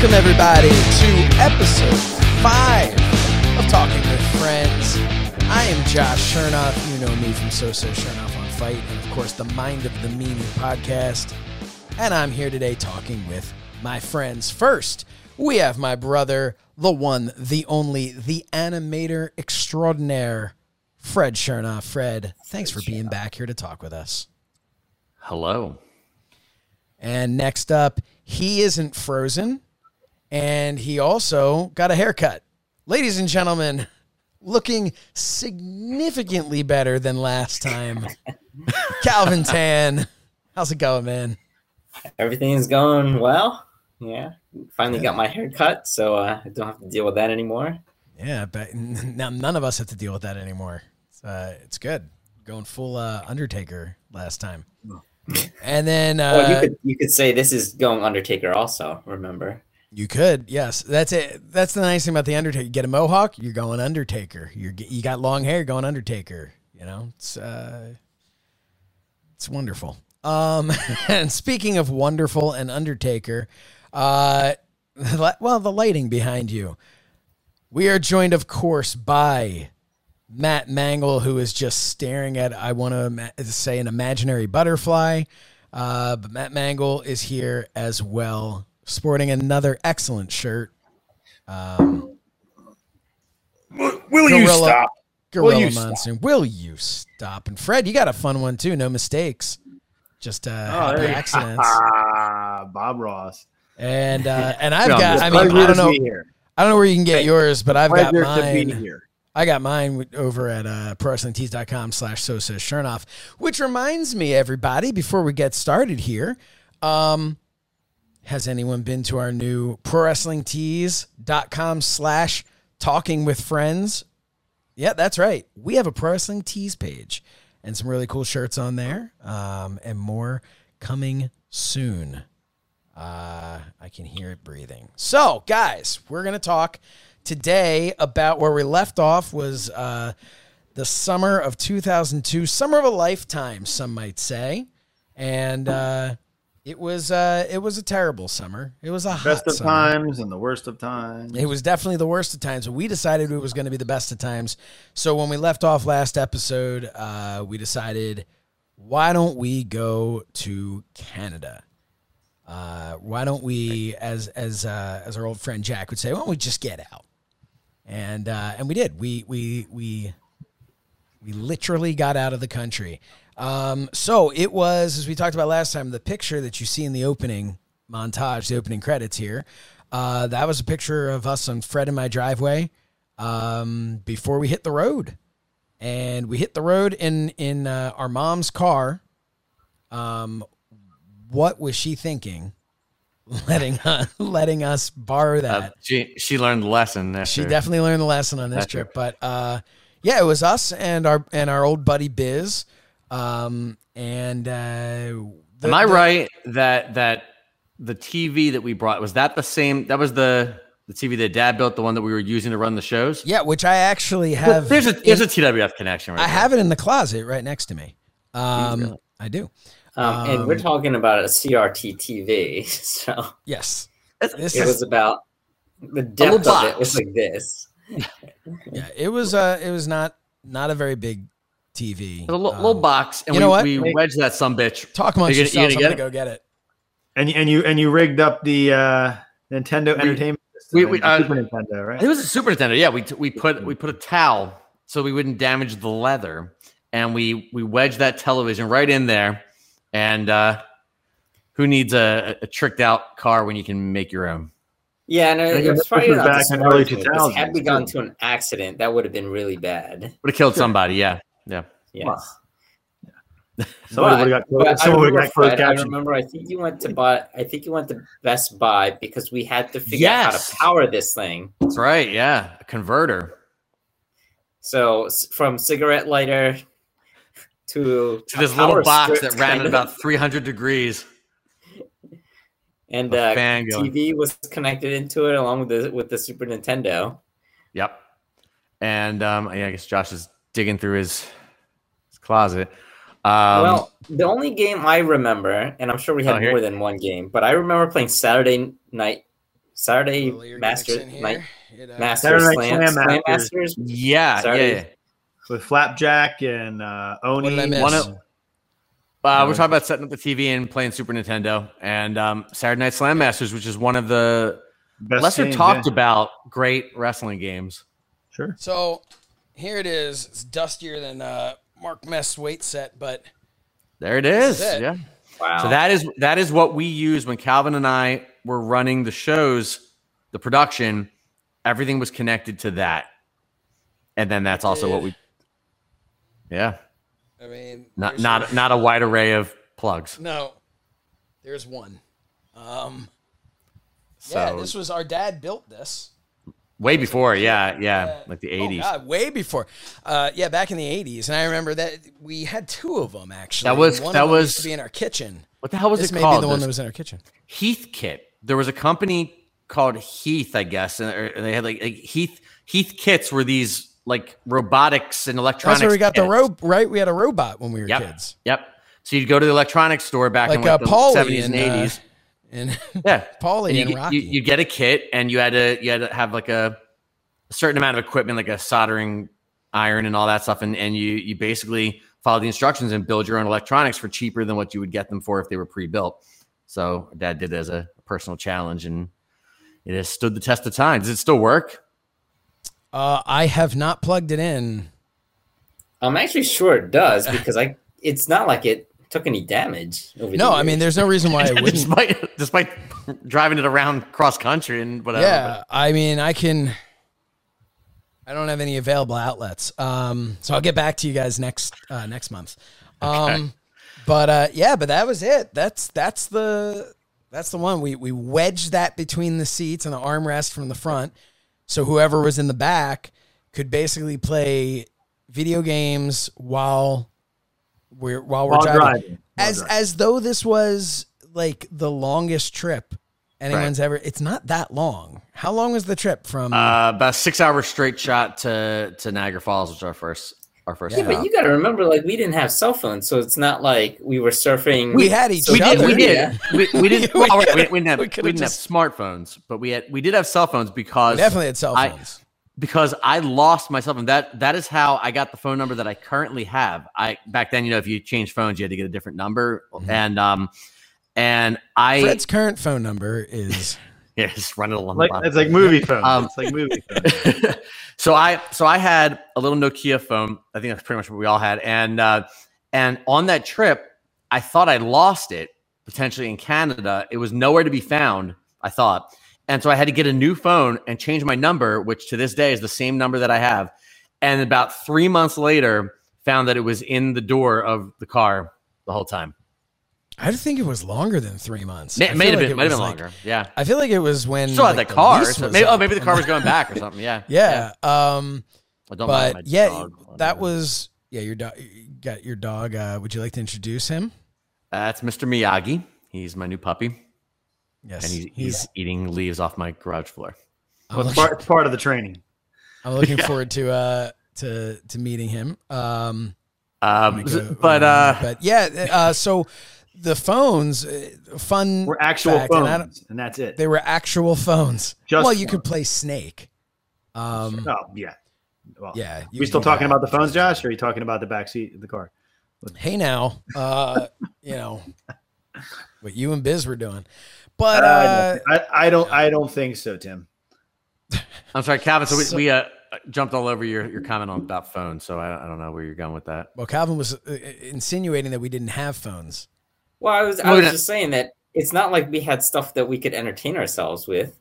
Welcome, everybody, to episode five of Talking with Friends. I am Josh Shernoff. You know me from So So Shernoff on Fight, and of course, the Mind of the Meanie podcast. And I'm here today talking with my friends. First, we have my brother, the one, the only, the animator extraordinaire, Fred Shernoff. Fred, thanks for being back here to talk with us. Hello. And next up, he isn't frozen, and he also got a haircut. Ladies and gentlemen, looking significantly better than last time. Calvin Tan, how's it going, man? Everything's going well. Yeah, finally got my hair cut, so uh, I don't have to deal with that anymore. Yeah, but now none of us have to deal with that anymore. It's, uh, it's good. Going full uh, Undertaker last time. And then uh, well, you could you could say this is going Undertaker also. Remember? You could, yes. That's it. That's the nice thing about the Undertaker. You get a mohawk, you're going Undertaker. You're you got long hair, going Undertaker. You know, it's uh, it's wonderful. Um, and speaking of wonderful and Undertaker, uh, well, the lighting behind you. We are joined, of course, by Matt Mangol, who is just staring at, I want to say, an imaginary butterfly. Uh, but Matt Mangol is here as well, sporting another excellent shirt. Um, Will you Gorilla- stop? Gorilla you stop? Monsoon. Will you stop? And Fred, you got a fun one too. No mistakes. Just uh, Oh, happy accidents. Bob Ross. And uh, and I've No, got. I mean, I don't know. here. I don't know where you can get yours, but I've got Pleasure to be mine. here. I got mine over at uh, ProWrestlingTees.com slash so says Shernoff, which reminds me, everybody, before we get started here, um, has anyone been to our new ProWrestlingTees.com slash talking with friends? Yeah, that's right. We have a Pro Wrestling Tees page and some really cool shirts on there um, and more coming soon. Uh, I can hear it breathing. So, guys, we're going to talk today about where we left off was uh, the summer of 2002, summer of a lifetime, some might say. And uh, it was uh, it was a terrible summer. It was a hot Best of summer. times and the worst of times. It was definitely the worst of times, we decided it was going to be the best of times. So when we left off last episode, uh, we decided, why don't we go to Canada? Uh, why don't we, as as uh, as our old friend Jack would say, why don't we just get out? And uh, and we did. We we we we literally got out of the country. Um, so it was, as we talked about last time, the picture that you see in the opening montage, the opening credits here. Uh, that was a picture of us on Fred in my driveway um, before we hit the road, and we hit the road in in uh, our mom's car. Um, what was she thinking? Letting uh, letting us borrow that. Uh, she she learned the lesson. After. She definitely learned the lesson on this trip. But uh, yeah, it was us and our and our old buddy Biz. Um, and uh, the- Am I the- right that that the TV that we brought was that the same? That was the the TV that Dad built, the one that we were using to run the shows. Yeah, which I actually have. there's a there's in- a TWF connection. Right I there. have it in the closet right next to me. Um, really? I do. Um, and we're Um, talking about a CRT TV, so Yes. It's- This it is- was about the depth of it was like this. Yeah, it was. Uh, it was not not a very big TV. a little, Um, little box, and you we, know what? we wedged that some bitch. Talk amongst You gonna- you yourselves. I'm gonna gonna get go get it. And and you and you rigged up the uh, Nintendo We- Entertainment System, we- and we, uh, Super Nintendo, right? It was a Super Nintendo. Yeah, we we put we put a towel so we wouldn't damage the leather, and we we wedged that television right in there. And uh, who needs a, a tricked out car when you can make your own? Yeah, and think it was this probably not back in early smartest move, 'cause 2000s, Had we gone to an accident, that would have been really bad. Would have killed somebody. Yeah, yeah. Yes. Wow. Somebody But- got but I remember, would've got closed Fred, I remember. I think you went to buy. I think you went to Best Buy because we had to figure out how to power this thing. That's right. Yeah, a converter So from cigarette lighter to to this little box that ran at about 300 degrees. and a uh, fan going. TV was connected into it along with the with the Super Nintendo. Yep. And um, yeah, I guess Josh is digging through his, his closet. Um, well, the only game I remember, and I'm sure we had Oh, here- more than one game, but I remember playing Saturday night, Saturday Well, Master. Night It, uh, Master Saturday Night Slam, Slam Slam Masters. Masters. yeah, Saturday- yeah, yeah. with Flapjack and uh, Oni. What did I miss? One of- Uh, No. we're talking about setting up the TV and playing Super Nintendo and um, Saturday Night Slam Masters, which is one of the Best lesser games, talked yeah. about great wrestling games. Sure. So here it is. It's dustier than uh, Mark Mess weight set, but There it is. It. Yeah. Wow. So that is that is what we use when Calvin and I were running the shows, the production. Everything was connected to that, and then that's also what we. Yeah, I mean, not there's- not not a wide array of plugs. no. There's one. Um, So yeah, this was our dad built this. Way before, yeah, yeah, Uh, like the 80s. oh. God, way before. Uh, yeah, back in the '80s, and I remember that we had two of them actually. That was- one that was- to be in our kitchen. what the hell was this it may called? be the one This- that was in our kitchen. Heathkit. There was a company called Heath, I guess, and or they had like, like Heath Heath kits were these like robotics and electronics. That's where we got the kits. robe. Right, we had a robot when we were Yep. kids, Yep. So you'd go to the electronics store back in like like uh, the Paulie seventies and and uh, eighties. And yeah, Paulie And and you, Rocky. you you get a kit, and you had to you had to have like a, a certain amount of equipment, like a soldering iron and all that stuff, and and you you basically follow the instructions and build your own electronics for cheaper than what you would get them for if they were pre-built. So Dad did it as a personal challenge, and it has stood the test of time. Does it still work? uh, I have not plugged it in. I'm actually sure it does because I. It's not like it took any damage. Over No, the I mean, there's no reason why I wouldn't. despite despite driving it around cross country and whatever. Yeah, I mean, I can. I don't have any available outlets, um, so I'll get back to you guys next uh, next month. Um, but uh, yeah, but that was it. That's that's the that's the one we we wedged that between the seats and the armrest from the front, so whoever was in the back could basically play video games while we're while we're While driving, driving. While as driving. as though this was like the longest trip anyone's ever. It's not that long. How long was the trip from? Uh, about six hours straight shot to to Niagara Falls, which was our first our first. Yeah, but you got to remember, like we didn't have cell phones, so it's not like we were surfing. We had each we did. other. We did. Yeah. We, we did. We well, all right, we, could've- we didn't have. we We, didn't just- have smartphones, but we had. We did have cell phones because we definitely had cell I- phones. Because I lost myself, and. That that is how I got the phone number that I currently have. I back then, you know, if you change phones, you had to get a different number, and um, and I Fred's current phone number is yeah, just run it along Like the bottom. it's like movie phone. Um, it's like movie phone. so I so I had a little Nokia phone. I think that's pretty much what we all had. And uh, and on that trip, I thought I lost it potentially in Canada. It was nowhere to be found. I thought, and so I had to get a new phone and change my number, which to this day is the same number that I have. And about three months later, found that it was in the door of the car the whole time. I think it was longer than three months. May, may have like been, it might have been like- longer. Yeah, I feel like it was when still had like, that car. lease so maybe, oh, maybe the car was going back or something. Yeah, Yeah. Um, I don't mind my but yeah, dog. that was yeah. Your dog you got your dog. Uh, would you like to introduce him? That's Mr. Miyagi. He's my new puppy, Yes, and he's, he's eating leaves off my garage floor. Well, it's part, it's part of the training. I'm looking forward to uh to to meeting him. Um, Um, Make a- but uh, but yeah. Uh, so the phones, uh, fun. We're actual fact, and I don't- phones, and that's it. They were actual phones. Just well, you phones. could play Snake. Um, Oh yeah. Well, yeah. you we still talking about the phones, Josh? Or are you talking about the back seat of the car? Hey now, uh, you know what you and Biz were doing, but Uh, uh, I, I don't. I don't think so, Tim. I'm sorry, Calvin. So we, So- we uh, jumped all over your, your comment on about phones, so I, I don't know where you're going with that. Well, Calvin was uh, insinuating that we didn't have phones. Well, I was I was just saying that it's not like we had stuff that we could entertain ourselves with.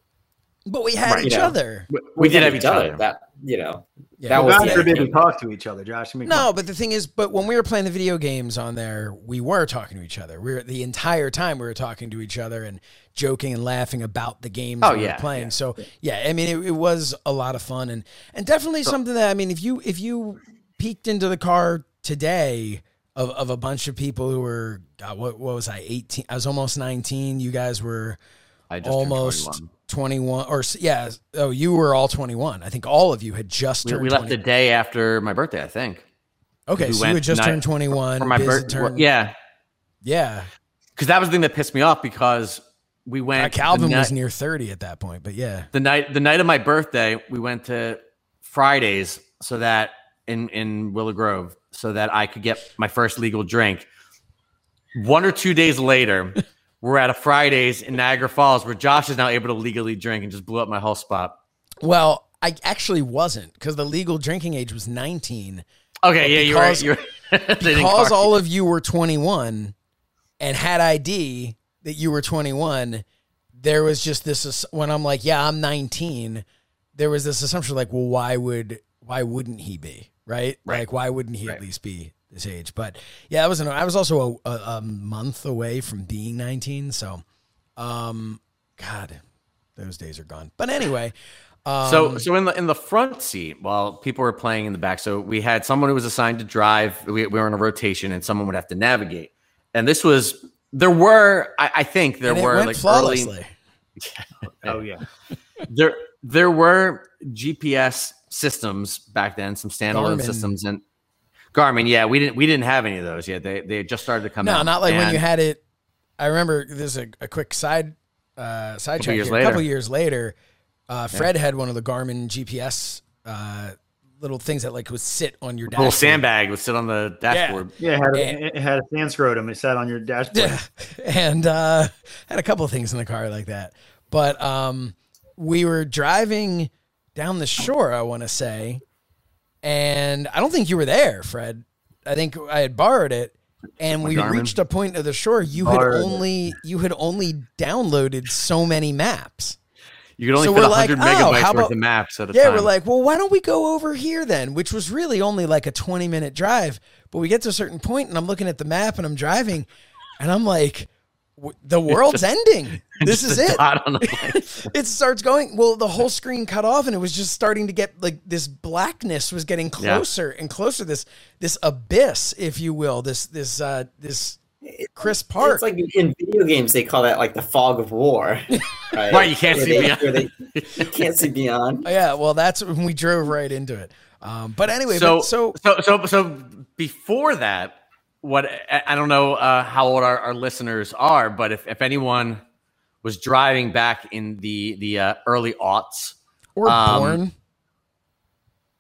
But we had Right. each You know. other. We, we did had have each other. That you know, Yeah. that Well, was God the forbid we talk to each other, Josh. I mean, No, on. but the thing is, but when we were playing the video games on there, we were talking to each other. We were the entire time we were talking to each other and joking and laughing about the games Oh, we yeah, were playing. So yeah, I mean, it, it was a lot of fun and and definitely something that I mean, if you if you peeked into the car today of, of a bunch of people who were God, what what was I eighteen? I was almost nineteen. You guys were I just turned almost 21. 21 or yeah oh you were all 21 i think all of you had just We, turned we left 20. the day after my birthday, I think. okay we so you had just night- turned 21 For my birthday. Yeah. yeah Because that was the thing that pissed me off because we went. Uh, calvin the was near 30 at that point but yeah the night the night of my birthday, we went to Fridays so that in in Willow Grove so that I could get my first legal drink. One or two days later, we're at a Fridays in Niagara Falls where Josh is now able to legally drink and just blew up my whole spot. well i actually wasn't because the legal drinking age was 19 Okay, yeah, because- you were. You were they because all of you were 21 and had id that you were 21 there was just this when i'm like yeah i'm 19 there was this assumption like well why would why wouldn't he be right, Right. like why wouldn't he at least be this age but yeah i was an, i was also a, a, a month away from being 19 so um god those days are gone but anyway um, So, so in the in the front seat, while people were playing in the back, so we had someone who was assigned to drive. We, we were in a rotation, and someone would have to navigate. And this was there were, I, I think there and it were went like flawlessly early, oh yeah. there there were GPS systems back then, some standalone Garmin. systems, and Garmin. Yeah, we didn't we didn't have any of those yet. They they had just started to come No, out. No, not like when you had it. I remember there's a, a quick side uh, side track years here. A couple years later, uh, Fred had one of the Garmin GPS uh, little things that like would sit on your a little dashboard. sandbag would sit on the dashboard. Yeah, it had a, And- it had a sand scrotum. It sat on your dashboard. Yeah, and uh, had a couple of things in the car like that. But um, we were driving down the shore. I want to say, and I don't think you were there, Fred. I think I had borrowed it. And we Garmin? reached a point of the shore. You had Borrowed it. only you had only downloaded so many maps. You could only So fit we're like, 100 oh, megabytes how worth about- of maps at a Yeah, time. Yeah, we're like, well, why don't we go over here then? Which was really only like a 20 minute drive. But we get to a certain point and I'm looking at the map and I'm driving and I'm like, the world's ending. This is a it. dot on the it starts going. Well, the whole screen cut off and it was just starting to get like this blackness was getting Yeah. closer and closer. This, this abyss, if you will, this, this, uh, this Chris Park. It's like in video games they call that like the fog of war. Right, Right, you can't Where see they- beyond. they- you can't see beyond. yeah. Well, that's when we drove right into it. Um, but anyway, so, but so so so so before that what I I don't know uh, how old our, our listeners are but if, if anyone was driving back in the the uh, early aughts or um, born.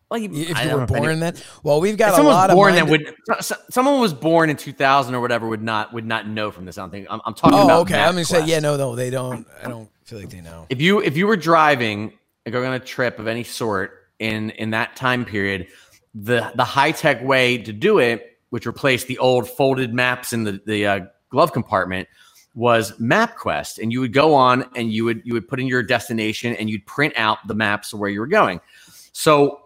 well, If I you were if any- born then, well, we've got a someone lot was born of mind- would someone was born in 2000 or whatever would not would not know from this I don't think I'm, I'm talking Oh, about okay. I'm gonna say, yeah, no, no, they don't. I don't feel like they know. if you if you were driving and going on a trip of any sort in in that time period the the high tech way to do it which replaced the old folded maps in the the uh, glove compartment was MapQuest and you would go on and you would you would put in your destination and you'd print out the maps of where you were going. So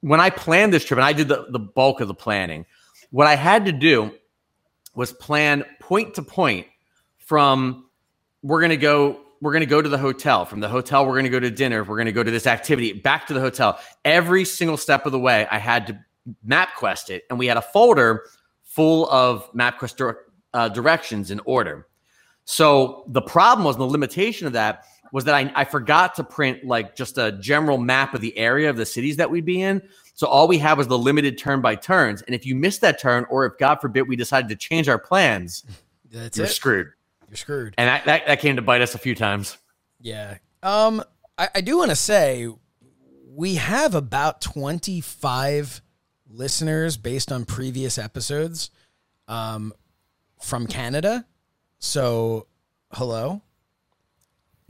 when I planned this trip and I did the, the bulk of the planning what I had to do was plan point to point from we're to go we're to go to the hotel. From the hotel we're to go to dinner. We're to go to this activity. Back to the hotel. Every single step of the way i had to mapquest it and we had a folder full of mapquest uh, directions in order so the problem was the limitation of that was that I, I forgot to print like just a general map of the area of the cities that we'd be in so all we had was the limited turn by turns and if you missed that turn or if god forbid we decided to change our plans That's you're it. screwed You're screwed. and that, that, that came to bite us a few times Yeah. Um, I, I do want to say we have about 25 listeners based on previous episodes, um, from Canada. So, hello.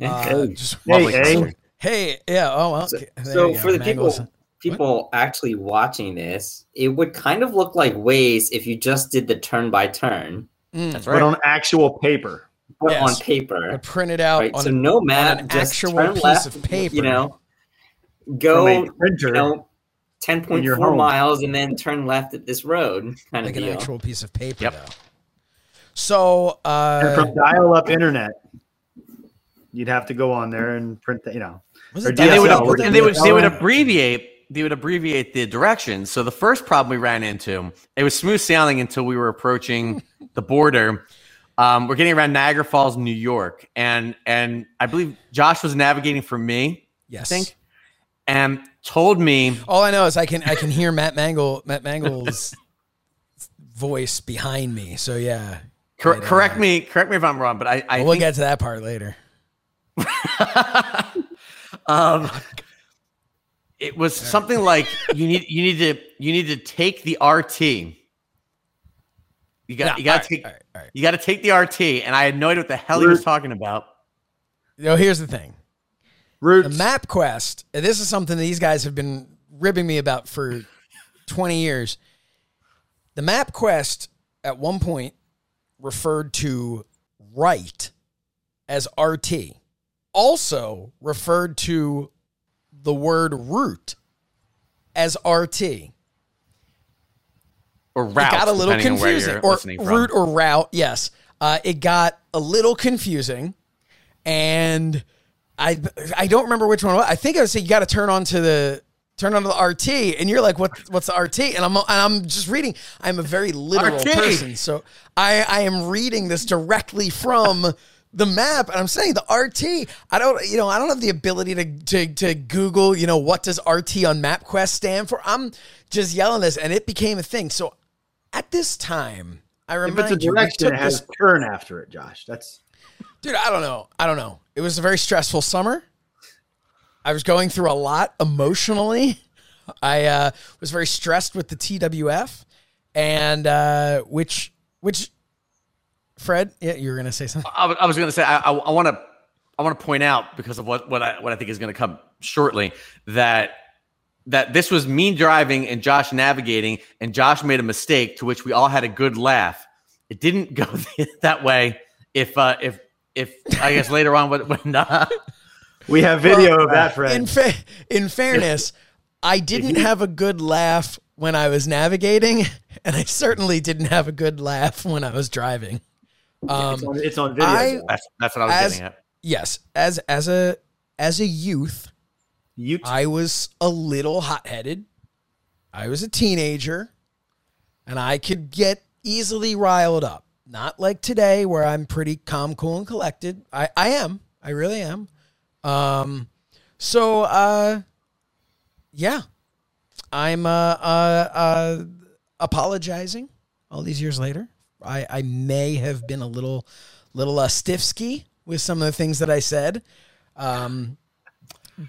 Uh, Hey. just Hey, hey. hey, yeah. Oh well. So, okay, there so for the Mangles. people people actually watching this, it would kind of look like Waze if you just did the turn by turn, Mm. That's But right. on actual paper. but Yes. on paper. I print it out Right. on So a, no map, an just actual turn piece left, of paper. You know, go a printer. you know, ten point your home. miles and then turn left at this road kind like of an deal. actual piece of paper Yep. though. So uh, from dial-up internet, you'd have to go on there and print that. You know, was or it DSL, and they would, DSL? and they would, they would abbreviate they would abbreviate the directions. So the first problem we ran into, it was smooth sailing until we were approaching the border. Um, we're getting around Niagara Falls, New York, and and I believe Josh was navigating for me, Yes. I think, and told me All I know is I can I can hear Matt Mangol Matt Mangol's voice behind me. So yeah, cor- Right, uh, correct me correct me if I'm wrong, but I, I Well, we'll think, get to that part later. um, it was something like you need you need to you need to take the RT. You got Yeah, you got all to right, take all right, all right. you got to take the RT, and I had no idea what the hell he was talking about. No, here's the thing. The map quest, and this is something these guys have been ribbing me about for 20 years. The map quest at one point referred to right as RT, also referred to the word root as RT. Or route, it got a little depending on where confusing. Or route or route, yes. Uh, it got a little confusing, and I I don't remember which one. I think I was saying you got to turn on to the turn on the RT, and you're like, what What's the RT? And I'm and I'm just reading. I'm a very literal RT. person, so I I am reading this directly from. The map, and I'm saying the RT. I don't, you know, I don't have the ability to to to Google, you know, what does RT on MapQuest stand for. I'm just yelling this, and it became a thing. So at this time, I if remind it's a direction, it has this, turn after it, Josh. That's dude. I don't know. I don't know. It was a very stressful summer. I was going through a lot emotionally. I uh, was very stressed with the TWF, and uh, which which Fred, yeah, you were gonna say something. I, I was going to say I want to I want to point out because of what what I what I think is going to come shortly that that this was me driving and Josh navigating and Josh made a mistake to which we all had a good laugh. It didn't go that way. If uh, if if I guess later on when, when uh, we have video Well, of that, Fred. In fa- in fairness, I didn't have a good laugh when I was navigating, and I certainly didn't have a good laugh when I was driving. Um, it's, on, it's on video. I- that's that's what I was As- getting at. yes, as as a as a youth, you I was a little hot headed. I was a teenager, and I could get easily riled up. Not like today, where I'm pretty calm, cool, and collected. I, I am. I really am. Um, so uh, yeah, I'm uh, uh, uh, apologizing all these years later. I, I may have been a little little uh, stiffsky with some of the things that I said. Um,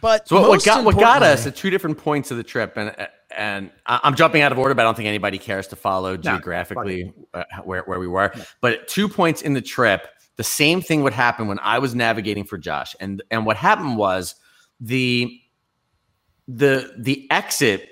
but So what, what got what got us at two different points of the trip, and and I- I'm jumping out of order, but I don't think anybody cares to follow geographically uh, where where we were. But at two points in the trip, the same thing would happen when I was navigating for Josh, and and what happened was the the the exit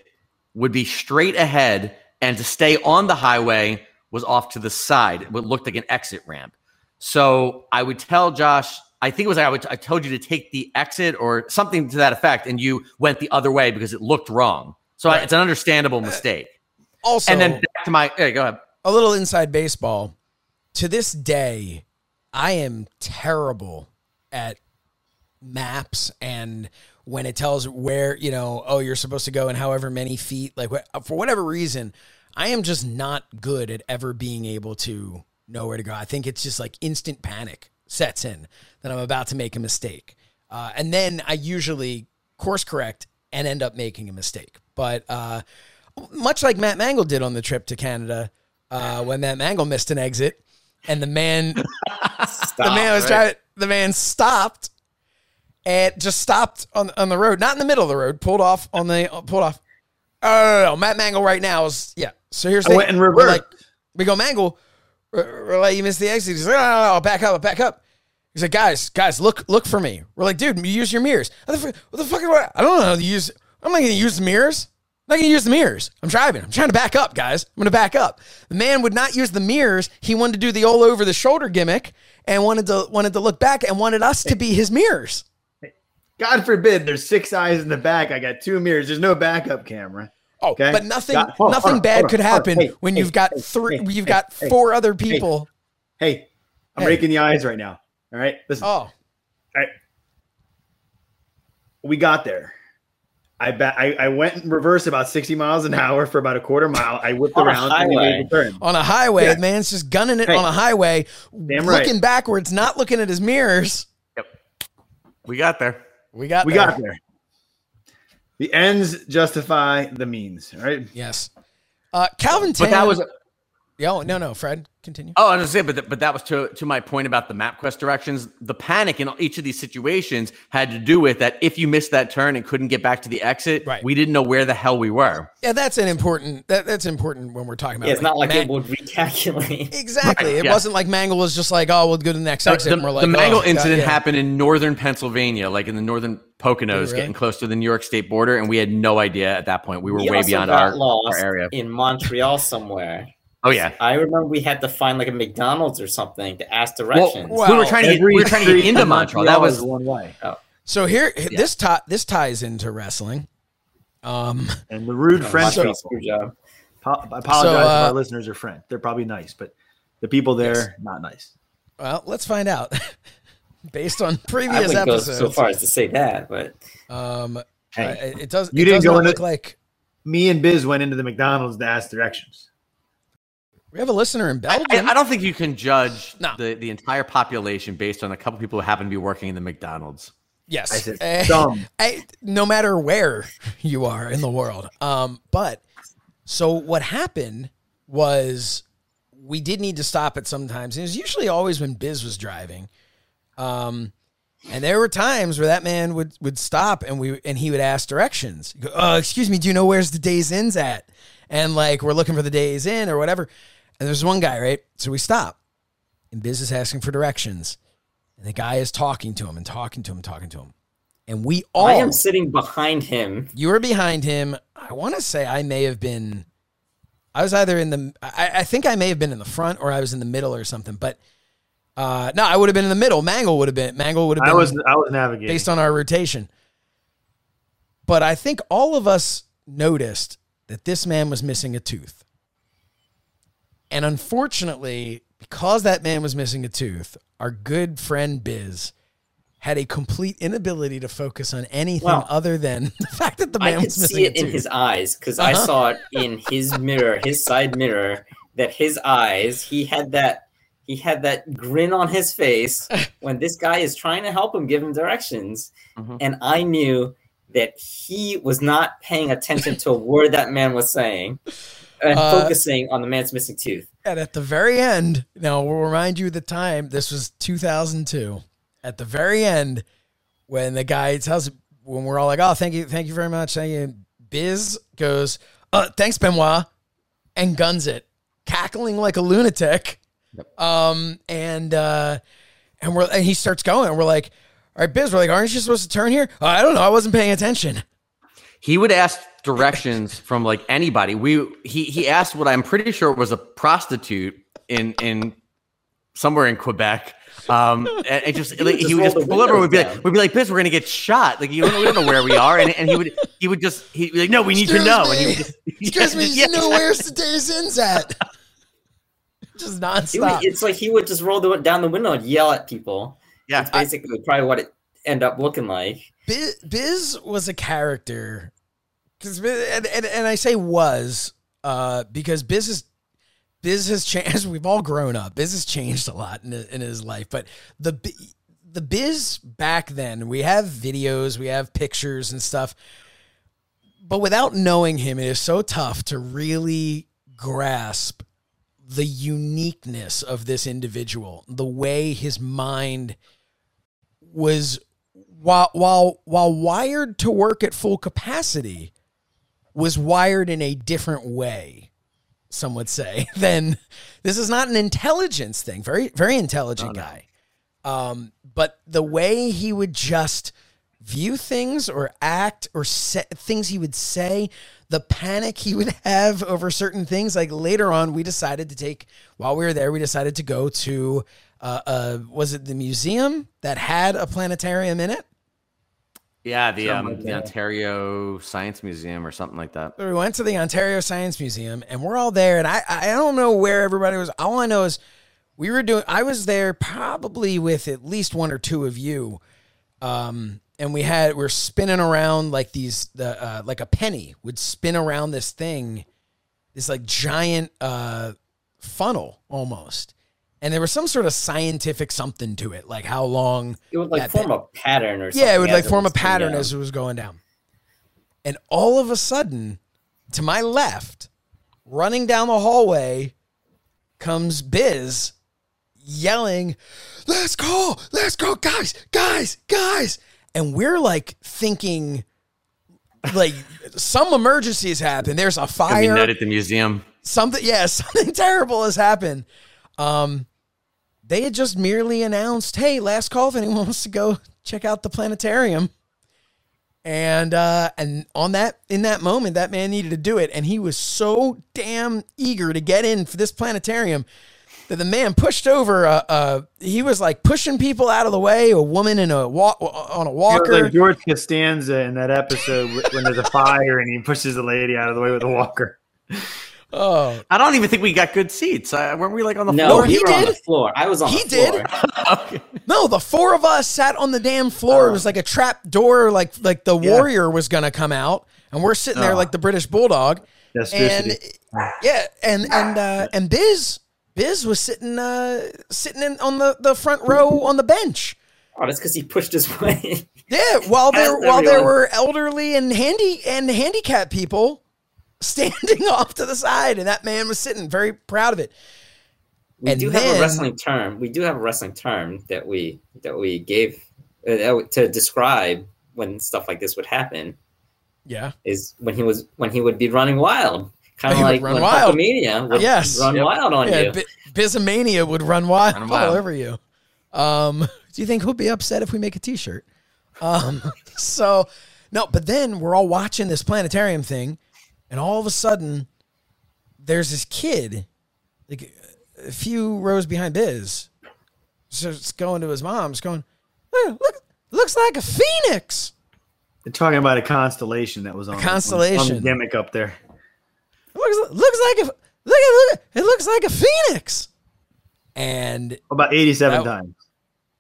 would be straight ahead, and to stay on the highway was off to the side. It looked like an exit ramp. So I would tell Josh, I think it was I would I told you to take the exit or something to that effect, and you went the other way because it looked wrong. So I- it's an understandable mistake. also and then back to my, yeah, go ahead. a little inside baseball. To this day, I am terrible at maps and when it tells where you know oh you're supposed to go in however many feet like for whatever reason i am just not good at ever being able to know where to go. I think it's just like instant panic sets in that i'm about to make a mistake. Uh, and then i usually course correct and end up making a mistake. But uh, much like matt mangol did on the trip to canada uh, when matt mangol missed an exit and the man the man was right. driving. The man stopped and just stopped on on the road, not in the middle of the road. Pulled off on the uh, pulled off. Oh no, no, no, Matt Mangol right now is yeah. So here's the I went in reverse. like we go Mangol. We're, we're like you missed the exit. He's like no, no, no, back up, back up. He's like guys, guys, look look for me. We're like dude, you use your mirrors. What the, fu- what the fuck? I I don't know. how to Use I'm not to use mirrors. Not going to use the mirrors. I'm driving. I'm trying to back up, guys. I'm going to back up. The man would not use the mirrors. He wanted to do the all over the shoulder gimmick and wanted to wanted to look back and wanted us to be his mirrors. God forbid there's six eyes in the back. I got two mirrors. There's no backup camera. Oh, Okay. but nothing on, nothing on, bad on, could happen Hey, when hey, you've got hey, three you've got four other people. Hey, I'm raking the eyes right now. All right. Listen. Oh, All right. we got there. I, ba- I I went in reverse about 60 miles an hour for about a quarter mile. I whipped On a around and highway. made the turn. on a highway, Yeah. the man's just gunning it Hey. on a highway, Damn right. looking backwards, not looking at his mirrors. Yep, We got there. We got We there. got there. The ends justify the means. right? Yes. Uh, Calvin Tan. But that was Yo, oh, no, no, Fred, continue. Oh, I was gonna but th- but that was to to my point about the MapQuest directions. The panic in each of these situations had to do with that. If you missed that turn and couldn't get back to the exit, Right. we didn't know where the hell we were. Yeah, that's an important. That, that's important when we're talking about. Yeah, it's not like Ma- it would recalculate. Exactly. Right, it yeah. wasn't like Mangol was just like, oh, we'll go to the next The, exit. and we're like, the Mangol oh, God, incident yeah. happened in northern Pennsylvania, like in the northern Poconos, really? getting close to the New York State border, and we had no idea at that point. We were We way beyond our, lost our area. in Montreal somewhere. Oh yeah. I remember we had to find like a McDonald's or something to ask Well, directions. We were trying to get, we were trying to get into Montreal. That was is one way. So here, this ti- this ties into wrestling. Um, And the rude French Montreal, people. job. Po- I apologize So, if uh, our listeners are French. They're probably nice, but the people there, not nice. well, let's find out. Based on previous wouldn't go episodes, so far as to say that, but um, Hey, I- it does. you it didn't does go not into- look like me and Biz went into the McDonald's to ask directions. We have a listener in Belgium. I- I don't think you can judge No. the, the entire population based on a couple people who happen to be working in the McDonald's. yes, I said, Eh, dumb. I- no matter where you are in the world. Um, but so what happened was we did need to stop it sometimes. It was usually always when Biz was driving. Um, and there were times where that man would would stop and we and he would ask directions. Go, uh, excuse me, do you know where's the Days Inn's at? And like we're looking for the Days Inn or whatever. And there's one guy, right? So we stop. And Biz is asking for directions. And the guy is talking to him and talking to him, talking to him. And we all I am sitting behind him. you were behind him. I want to say I may have been. I was either in the. I, I think I may have been in the front or I was in the middle or something. But uh, no, I would have been in the middle. Mangol would have been. Mangol would have been I was I was navigating. based on our rotation. But I think all of us noticed that this man was missing a tooth. And unfortunately, because that man was missing a tooth, our good friend Biz had a complete inability to focus on anything other than the fact that the man was missing see it in his eyes because I Uh-huh. saw it in his mirror, his side mirror, that his eyes, he had that he had that grin on his face when this guy is trying to help him give him directions. Mm-hmm. Mhm. And I knew that he was not paying attention to a word that man was saying and Uh, focusing on the man's missing tooth. And at the very end, now we'll remind you the time. This was 2002. At the very end, when the guy tells, when we're all like, "Oh, thank you, thank you very much," thank you. Biz goes, "Uh, thanks, Benoit," and guns it, cackling like a lunatic. Um, and uh, and we're and he starts going, and we're like, "All right, Biz," we're like, "Aren't you supposed to turn here?" "Oh, I don't know, I wasn't paying attention. He would ask directions from like anybody. We he he asked what I'm pretty sure was a prostitute in in somewhere in Quebec. Um, and it just like, he would just pull over. We'd be down. like, we'd be like, "Biz, we're gonna get shot." Like you don't, we don't know where we are, and, and he would he would just he'd be like, "No, we need Excuse to know." me. And he would just, Excuse me, Yeah, you know where's the Days Inn's at? Just He would- nonstop. it's like he would just roll the, down the window and yell at people. Yeah, That's basically probably what it end up looking like. Biz, Biz was a character because and, and, and I say was uh, because business has changed. We've all grown up. Biz has changed a lot in, in his life, but the the Biz back then, we have videos, we have pictures and stuff, but without knowing him, it is so tough to really grasp the uniqueness of this individual, the way his mind was while while while wired to work at full capacity was wired in a different way some would say than this is not an intelligence thing very very intelligent guy um but the way he would just view things or act or say, things he would say, the panic he would have over certain things. Like later on, we decided to take while we were there, we decided to go to uh, uh was it the museum that had a planetarium in it? Yeah, the um, like the. Ontario Science Museum or something like that. So we went to the Ontario Science Museum and we're all there. And I, I don't know where everybody was. All I know is we were doing, I was there probably with at least one or two of you. Um, and we had, we're spinning around like these, the, uh, like a penny would spin around this thing, this like giant, uh, funnel almost. And there was some sort of scientific something to it, like how long It would like that form a pattern or something. yeah, it would like form a pattern as it was going down. And all of a sudden, to my left, running down the hallway, comes Biz yelling, Let's go, let's go, guys, guys, guys. And we're like thinking, like, some emergency has happened. There's a Gonna be fire net at the museum. something yeah something terrible has happened um they had just merely announced hey last call if anyone wants to go check out the planetarium. And uh and on that in that moment that man needed to do it. And he was so damn eager to get in for this planetarium that the man pushed over uh, uh he was like pushing people out of the way a woman in a walk on a It walker like George Costanza in that episode when there's a fire and he pushes the lady out of the way with a walker. Oh I don't even think we got good seats. Uh, weren't we like on the No, floor? he we were on did. the floor. I was on He the did. Okay. No, the four of us sat on the damn floor. It was like a trap door, like like the Yeah. warrior was gonna come out, and we're sitting there Oh. like the British bulldog. And yeah, and and uh, and Biz Biz was sitting uh sitting in on the the front row on the bench. Oh, that's because he pushed his way. Yeah, while there while there were elderly and handy and handicapped people standing off to the side, and that man was sitting very proud of it. We And do have a wrestling term. We do have a wrestling term that we that we gave uh, to describe when stuff like this would happen. Yeah, Is when he was when he would be running wild, kind of like run when wild. Hulkamania would Yes. run Yep. wild on yeah. you. Bi- Bizomania would run wild, Run all over you. Um, do you think he'll be upset if we make a T-shirt? Um, so no, but then we're all watching this planetarium thing, and all of a sudden, there's this kid, like a few rows behind Biz, starts going to his mom's, going, "Look, look looks like a phoenix." They're talking about a constellation that was on, on- on constellation. the gimmick up there. Looks looks like a look at look it looks like a phoenix, and About 87 That- times.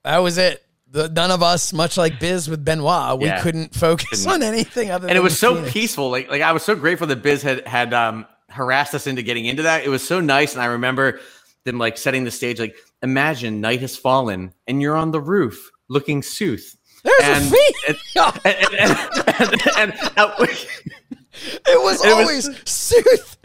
that was it. The, none of us, much like Biz with Benoit, we Yeah. couldn't focus on anything other. and it was so Phoenix. peaceful. Like like I was so grateful that Biz had had um, harassed us into getting into that. It was so nice, and I remember them like setting the stage. Like imagine night has fallen, and you're on the roof looking sooth. There's and, a phoenix. and, and, and, and, uh, it was it was- always sooth.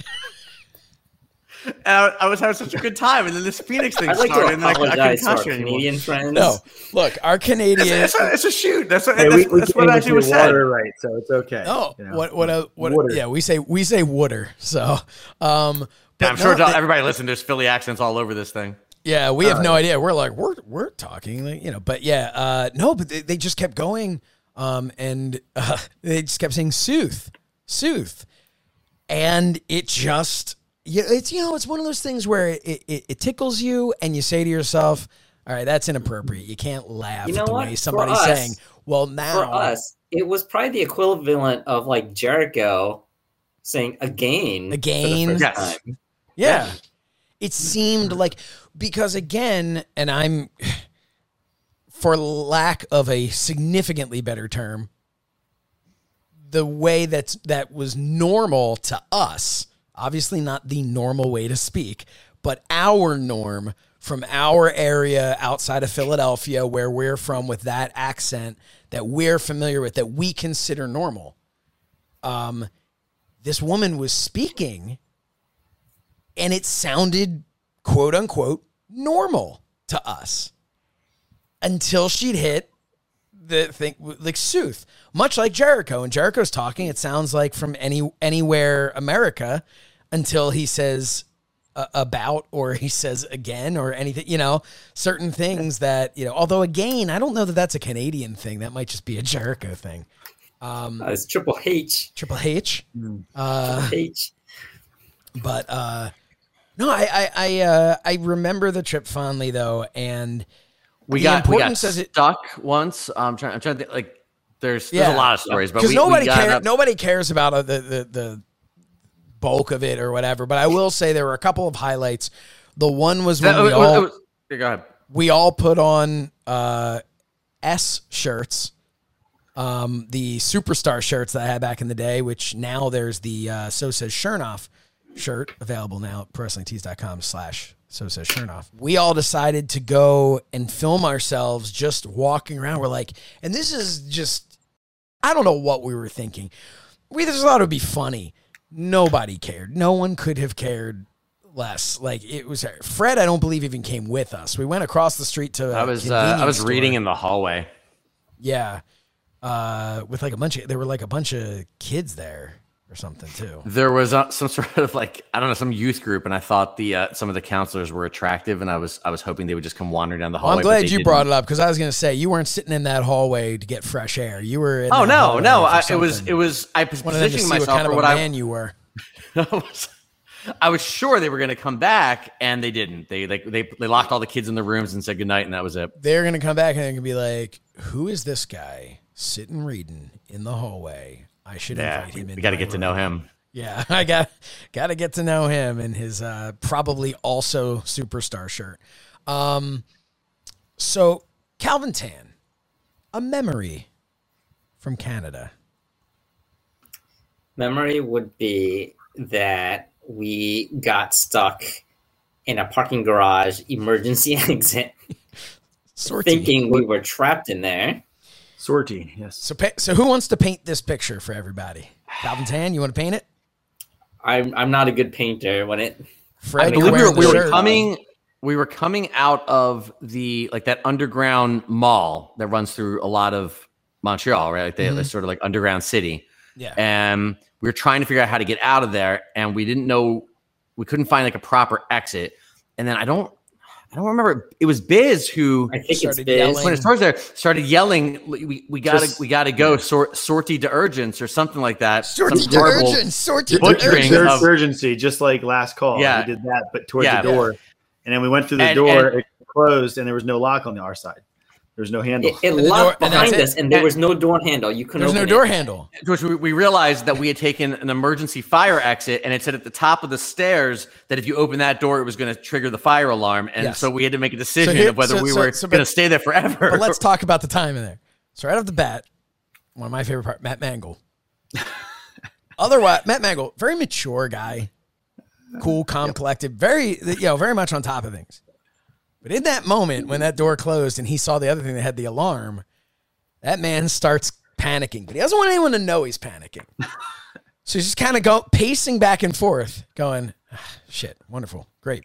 And I, I was having such a good time, and then this Phoenix thing I'd like started, to and I, I couldn't apologize to our concentrate anymore. Canadian friends. No, look, our Canadian. It's, a, it's a shoot. That's, what Hey, that's, we, we that's can't what get actually your was said. water right, so it's okay. Oh, you know. what what a what? Water. Yeah, we say we say water. So, um, but I'm sure no, to they- everybody listening, there's Philly accents all over this thing. Yeah, we have no idea. We're like we're we're talking, like, you know. But yeah, uh, no, but they, they just kept going, um, and uh, they just kept saying "sooth, sooth," and it just yeah, it's you know it's one of those things where it, it, it tickles you, and you say to yourself, "All right, that's inappropriate. You can't laugh You know at the what? way somebody's us- saying." Well, now For us, it was probably the equivalent of like Jericho saying again. Again. For the first Yes. time. Yeah. It seemed like because again, and I'm for lack of a significantly better term, the way that's that was normal to us, obviously not the normal way to speak, but our norm from our area outside of Philadelphia where we're from with that accent that we're familiar with that we consider normal. Um this woman was speaking and it sounded quote unquote normal to us until she'd hit the thing like Sooth, much like Jericho. And Jericho's talking, it sounds like from any anywhere America until he says uh, about or he says again or anything. You know, certain things that you know. Although again, I don't know that that's a Canadian thing. That might just be a Jericho thing. Uh, it's Triple H. Triple H. Uh, H. but uh, no, I I I, uh, I remember the trip fondly though, and We got we got importance as it- stuck once. I'm trying. I'm trying to think, like. There's Yeah. there's a lot of stories, but because we, nobody we cares. Nobody cares about uh, the, the the bulk of it or whatever. But I will say there were a couple of highlights. The one was when That- we it all it was- yeah, go ahead. we all put on uh, S shirts, um, the superstar shirts that I had back in the day. Which now there's the uh, so says Shernoff shirt available now at prowrestlingtees.com slash so says Shernoff. We all decided to go and film ourselves just walking around. We're like, and this is just, I don't know what we were thinking. We just thought it would be funny. Nobody cared. No one could have cared less. Like it was Fred. I don't believe even came with us. We went across the street to. I was uh, I was store. reading in the hallway. Yeah, uh, with like a bunch of there were like a bunch of kids there or something too. There was uh, some sort of like I don't know some youth group, and I thought the uh, some of the counselors were attractive, and I was I was hoping they would just come wandering down the Well, hallway. I'm glad you didn't. brought it up because I was going to say you weren't sitting in that hallway to get fresh air. You were. In Oh no, no! I, it was it was I was Wanted them to positioning see what myself kind for of what a I man you were. I was, I was sure they were going to come back, and they didn't. They like they they locked all the kids in the rooms and said goodnight, and that was it. They're going to come back and they're going to be like, "Who is this guy sitting reading in the hallway? I should Yeah, invite we, him in." We got to my get to know him. Yeah, I got got to get to know him and his uh, probably also superstar shirt. Um, so Calvin Tan, a memory from Canada. Memory would be that we got stuck in a parking garage emergency exit, Sortie. thinking we were trapped in there. Sortie, yes. So, so who wants to paint this picture for everybody? Calvin Tan, you want to paint it? I'm I'm not a good painter when it. Fred, I believe we were, we were coming we were coming out of the like that underground mall that runs through a lot of Montreal, right? Like they, Mm-hmm. sort of like underground city. Yeah. And we were trying to figure out how to get out of there, and we didn't know we couldn't find like a proper exit. And then I don't I don't remember. It was Biz who I think it's Started Biz. yelling. when it started there started yelling. We, we gotta Just- we gotta go sort sortie de urgence or something like that. Sortie Some de urgence, sortie de urgence. of- urgency, just like last call. Yeah. we did that, but towards Yeah. the door. And then we went through the And- door, and- it closed, and there was no lock on the our side. There was no handle. It, it the locked door- and that's behind it. us, and there was no door handle. You couldn't. There's no door it. handle. which we, we realized that we had taken an emergency fire exit and it said at the top of the stairs that if you open that door it was going to trigger the fire alarm and Yes. so we had to make a decision here- of whether so- we so- were so, but- going to stay there forever But let's talk about the time in there. So right off the bat, one of my favorite part, Matt Mangol. Otherwise, Matt Mangol, very mature guy, cool, calm, collected, very you know, very much on top of things. But in that moment when that door closed and he saw the other thing that had the alarm, that man starts panicking. But he doesn't want anyone to know he's panicking. So he's just kind of go pacing back and forth, going, "Ah, "Shit, wonderful, great,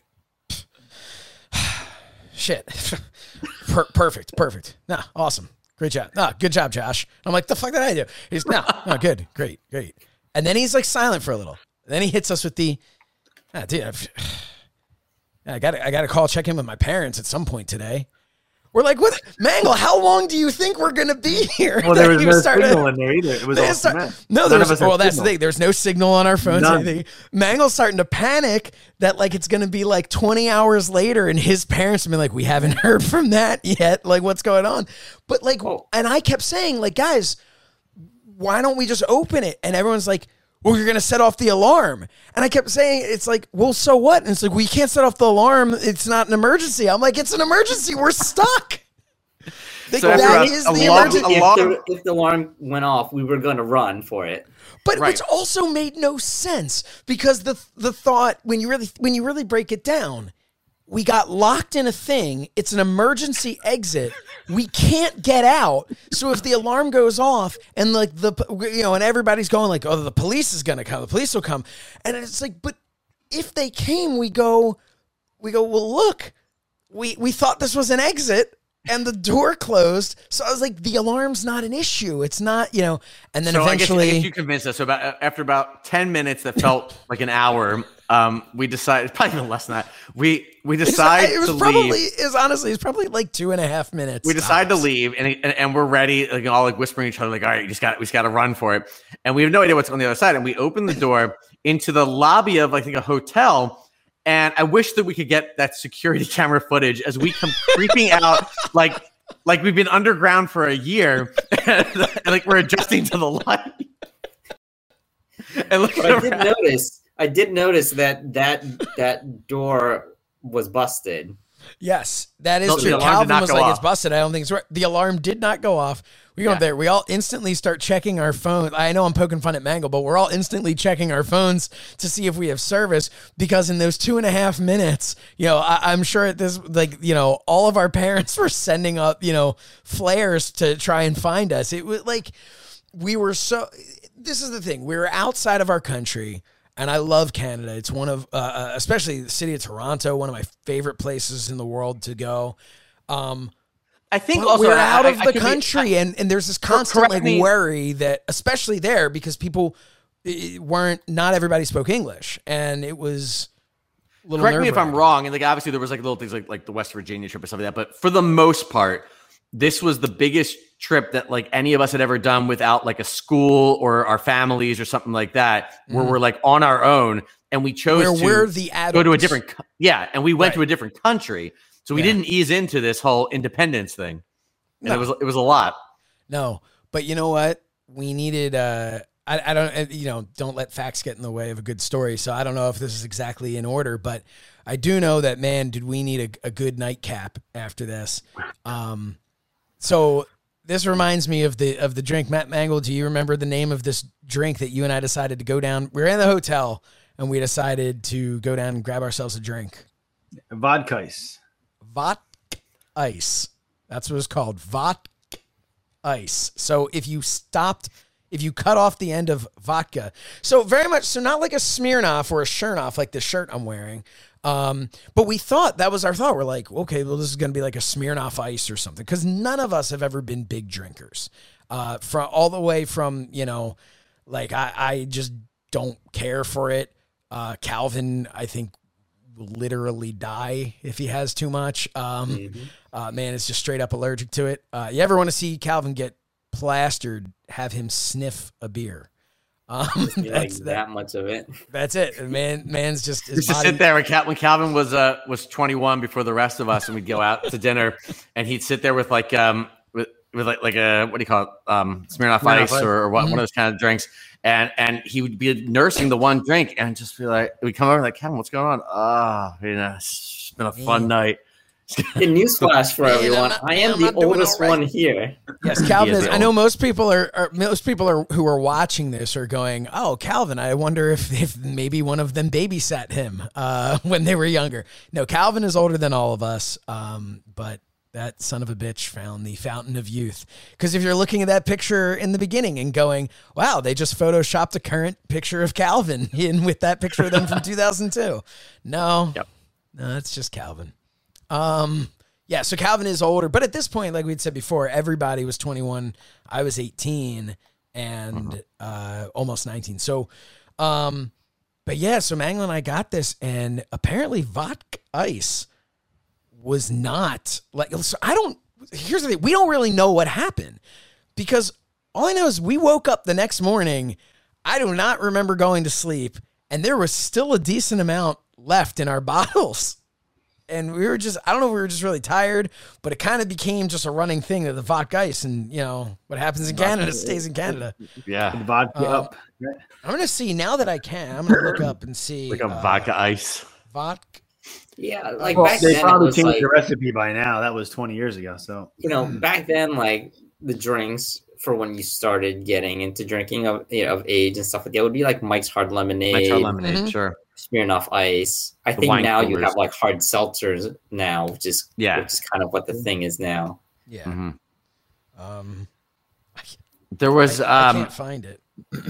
shit, per- perfect, perfect, nah, awesome, great job, nah, good job, Josh." I'm like, "The fuck did I do?" He's no, no, good, great, great. And then he's like silent for a little. then he hits us with the, ah, dude, I've, I got I got to call check in with my parents at some point today. We're like, what, Mangol? How long do you think we're gonna be here? well, there was no started- signal in there either. It was all start- no, None there's of us had well, that's the thing. There's no signal on our phones. None. Anything. Mangol's starting to panic that like it's gonna be like 20 hours later, and his parents have been like, we haven't heard from that yet. Like, what's going on? But like, and I kept saying, like, guys, why don't we just open it? And everyone's like, well, you're gonna set off the alarm. And I kept saying, it's like, well, so what? And it's like, we can't set off the alarm. It's not an emergency. I'm like, it's an emergency. We're stuck. Like, So after that a- is a the long- emergency. a If, the, if the alarm went off, we were going to run for it. But Right. which also made no sense because the the thought when you really when you really break it down, we got locked in a thing. It's an emergency exit. We can't get out. So if the alarm goes off and like the you know and everybody's going like, oh, the police is gonna come. The police will come, and it's like, but if they came, we go, we go. Well, look, we we thought this was an exit. And the door closed, so I was like, "The alarm's not an issue. It's not, you know." And then so I guess, eventually, I guess you convinced us so about after about 10 minutes that felt like an hour um, we decided probably even less than that. We we It's- decide it was to probably leave. is honestly it's probably like two and a half minutes. We decide to leave, and, and and we're ready, like all like whispering each other, like, all right, you just got we just got to run for it, and we have no idea what's on the other side, and we open the door into the lobby of like, I think a hotel. And I wish that we could get that security camera footage as we come creeping out, like like we've been underground for a year, and, like we're adjusting to the light. and look But I didn't notice. I did notice that that that door was busted. Yes, that is No, the true. alarm Calvin was like, off. "It's busted." I don't think it's right. The alarm did not go off. We go Yeah. there. We all instantly start checking our phone. I know I'm poking fun at Mangol, but we're all instantly checking our phones to see if we have service because in those two and a half minutes, you know, I, I'm sure at this, like, you know, all of our parents were sending up, you know, flares to try and find us. It was like we were so. This is the thing. We were outside of our country. And I love Canada. It's one of, uh, uh, especially the city of Toronto, one of my favorite places in the world to go. Um, I think also we're out I- of I the could be- country, and, and there's this constant like me- worry that, especially there, because people weren't, not everybody spoke English, and it was. a little correct me if I'm wrong. And like obviously there was like little things like like the West Virginia trip and stuff like that. But for the most part, this was the biggest trip that like any of us had ever done without like a school or our families or something like that, where we're like on our own and we chose Mm-hmm. Where to we're the adults. go to a different yeah, and we went to a different country. So we Yeah. didn't ease into this whole independence thing. And No. it was it was a lot. No, but you know what? We needed. uh I, I don't. uh, You know, don't let facts get in the way of a good story. So I don't know if this is exactly in order, but I do know that man, did we need a, a good nightcap after this? Um, so this reminds me of the of the drink. Matt Mangol, do you remember the name of this drink that you and I decided to go down? We were in the hotel and we decided to go down and grab ourselves a drink. Vodka ice. Vodka ice. That's what it's called. Vodka ice. So if you stopped, if you cut off the end of vodka, so very much, so not like a Smirnoff or a Shernoff, like the shirt I'm wearing. Um, but we thought that was our thought. We're like, okay, well, this is going to be like a Smirnoff ice or something. Cause none of us have ever been big drinkers. Uh, from all the way from, you know, like I, I just don't care for it. Uh, Calvin, I think will literally die if he has too much. Um, uh, man, it's just straight up allergic to it. Uh, you ever want to see Calvin get plastered? Have him sniff a beer. Um, You like that's, that, that, much of it. that's it. Man, man's just his used to body- sit there when, Cal- when Calvin was uh was 21 before the rest of us, and we'd go out to dinner, and he'd sit there with like um with, with like like a what do you call it um Smirnoff, Smirnoff Ice Ice. or, or what, Mm-hmm. one of those kind of drinks, and and he would be nursing the one drink and just be like, we come over like Calvin, what's going on? Ah, you know, it's been a fun Mm. night. A newsflash for everyone: I am the oldest all right. one here. Yes, Calvin is is. I know most people are, are most people are who are watching this are going, "Oh, Calvin, I wonder if if maybe one of them babysat him uh, when they were younger." No, Calvin is older than all of us, um, but that son of a bitch found the fountain of youth. Because if you're looking at that picture in the beginning and going, "Wow, they just photoshopped a current picture of Calvin in with that picture of them from 2002," no, Yep. no, it's just Calvin. Um, yeah, so Calvin is older, but at this point, like we'd said before, everybody was 21. I was 18 and uh, almost 19. So, um, but yeah, so Mangol and I got this, and apparently vodka ice was not like. So I don't. Here's the thing: we don't really know what happened because all I know is we woke up the next morning. I do not remember going to sleep, and there was still a decent amount left in our bottles and we were just I don't know we were just really tired, but it kind of became just a running thing of the vodka ice, and you know what happens in Canada stays in Canada. Yeah, the Vodka Uh, up. I'm gonna see now that I can. I'm gonna look up and see like a uh, vodka ice. vodka. Yeah, like Well, back they then, probably changed like the recipe by now. That was 20 years ago. So you know, back then, like the drinks for when you started getting into drinking of you know, of age and stuff like that would be like Mike's Hard Lemonade, Mike's Hard lemonade, Mhm. sure. Smirnoff Ice. I The think wine now you have like hard seltzers now, which is Yeah. which is kind of what the thing is now. Yeah. Mhm. Um, There was I, I um can't find it.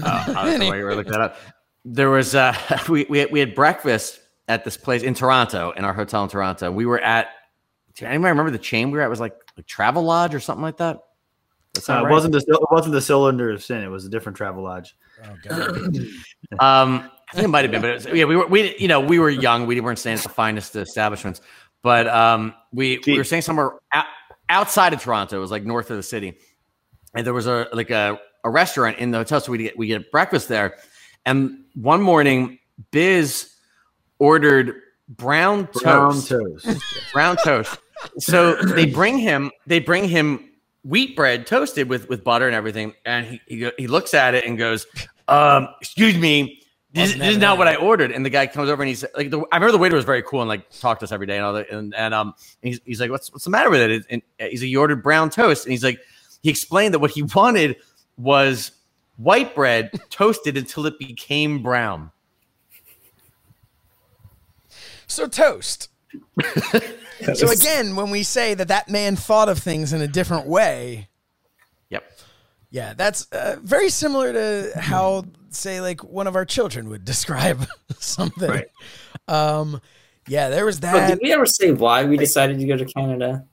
Uh, I don't know why you were that up. There was uh, we we had, we had breakfast at this place in Toronto in our hotel in Toronto. We were at. Do anybody remember the chain we were at? It was like like Travelodge or something like that. That uh, sound it wasn't the it wasn't the cylinder of sin. It was a different travel lodge. Oh god. Um, I think it might have been, but was, yeah, we were we you know we were young. We weren't staying at the finest establishments, but um, we we were staying somewhere out, outside of Toronto. It was like north of the city, and there was a like a, a restaurant in the hotel, so we get we get breakfast there. And one morning, Biz ordered brown toast, Brown toast. brown toast. So they bring him they bring him wheat bread toasted with with butter and everything, and he he, go- he looks at it and goes, um, "Excuse me." This, this is not that. what I ordered. And the guy comes over and he's like, the, I remember the waiter was very cool and like talked to us every day and all that. And, and um, he's, he's like, what's what's the matter with it? And he's like, you ordered brown toast. And he's like, he explained that what he wanted was white bread toasted until it became brown. So toast. so again, when we say that that man thought of things in a different way, Yep. yeah, that's uh, very similar to how, say, like one of our children would describe something. Right. Um, yeah, there was But that. did we ever say why we decided to go to Canada?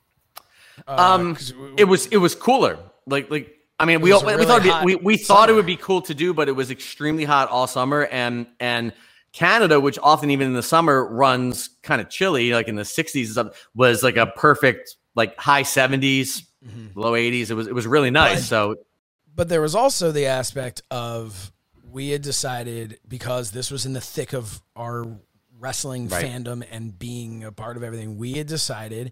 uh, Um, 'cause we- it was it was cooler. Like like I mean, we all, a we thought be, hot we we thought it would be cool to do, but it was extremely hot all summer, and and Canada, which often even in the summer runs kind of chilly, like in the 60s and stuff, was like a perfect like high 70s, Mhm. low 80s. It was it was really nice. But- So but there was also the aspect of we had decided because this was in the thick of our wrestling Right. fandom and being a part of everything we had decided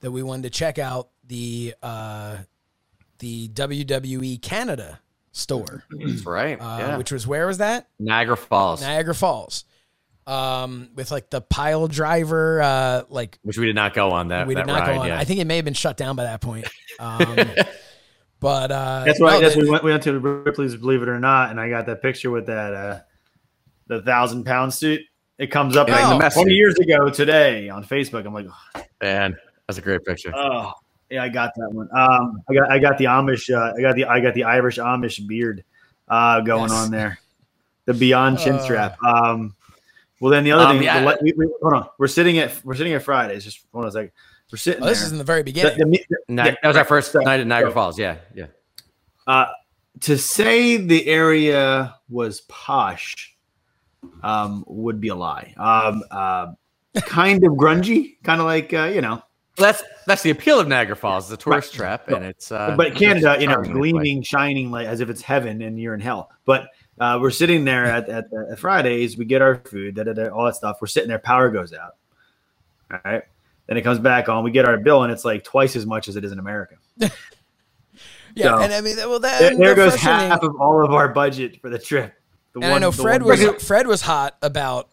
that we wanted to check out the uh the WWE Canada store that's right. uh, yeah. which was where was that Niagara Falls, Niagara Falls um with like the pile driver uh like which we did not go on that. we did that not ride, go on yeah. I think it may have been shut down by that point um but uh That's why. no, that's they- we went. We went to the Ripley's Believe It or Not, and I got that picture with that uh, the thousand pound suit. It comes up Yeah, like the mess twenty years ago today on Facebook. I'm like, Man, that's a great picture. oh yeah, I got that one. Um, I got I got the Amish. Uh, I got the I got the Irish Amish beard uh, going Yes. on there. The Beyond chin Uh. strap. Um, well, then the other Um, thing. yeah. the we, we, hold on. We're sitting at we're sitting at Fridays. Just hold on a second. We're sitting oh, this there. is in the very beginning the me- the- Ni- yeah, that was our first So- night at Niagara so- Falls. Yeah, yeah. Uh, to say the area was posh um, would be a lie. Um, uh, kind of grungy, kind of like uh, you know. That's that's the appeal of Niagara Falls, the tourist Right. trap, and it's uh, but Canada, you know, charming in its way. gleaming, shining like as if it's heaven and you're in hell. But uh, we're sitting there at, at, at Fridays. We get our food, da, da, da, all that stuff. We're sitting there. Power goes out. All right. Then it comes back on. We get our bill, and it's like twice as much as it is in America. yeah so- and I mean well that There, there goes half of all of our budget for the trip. The And I know Fred one- was Fred was hot about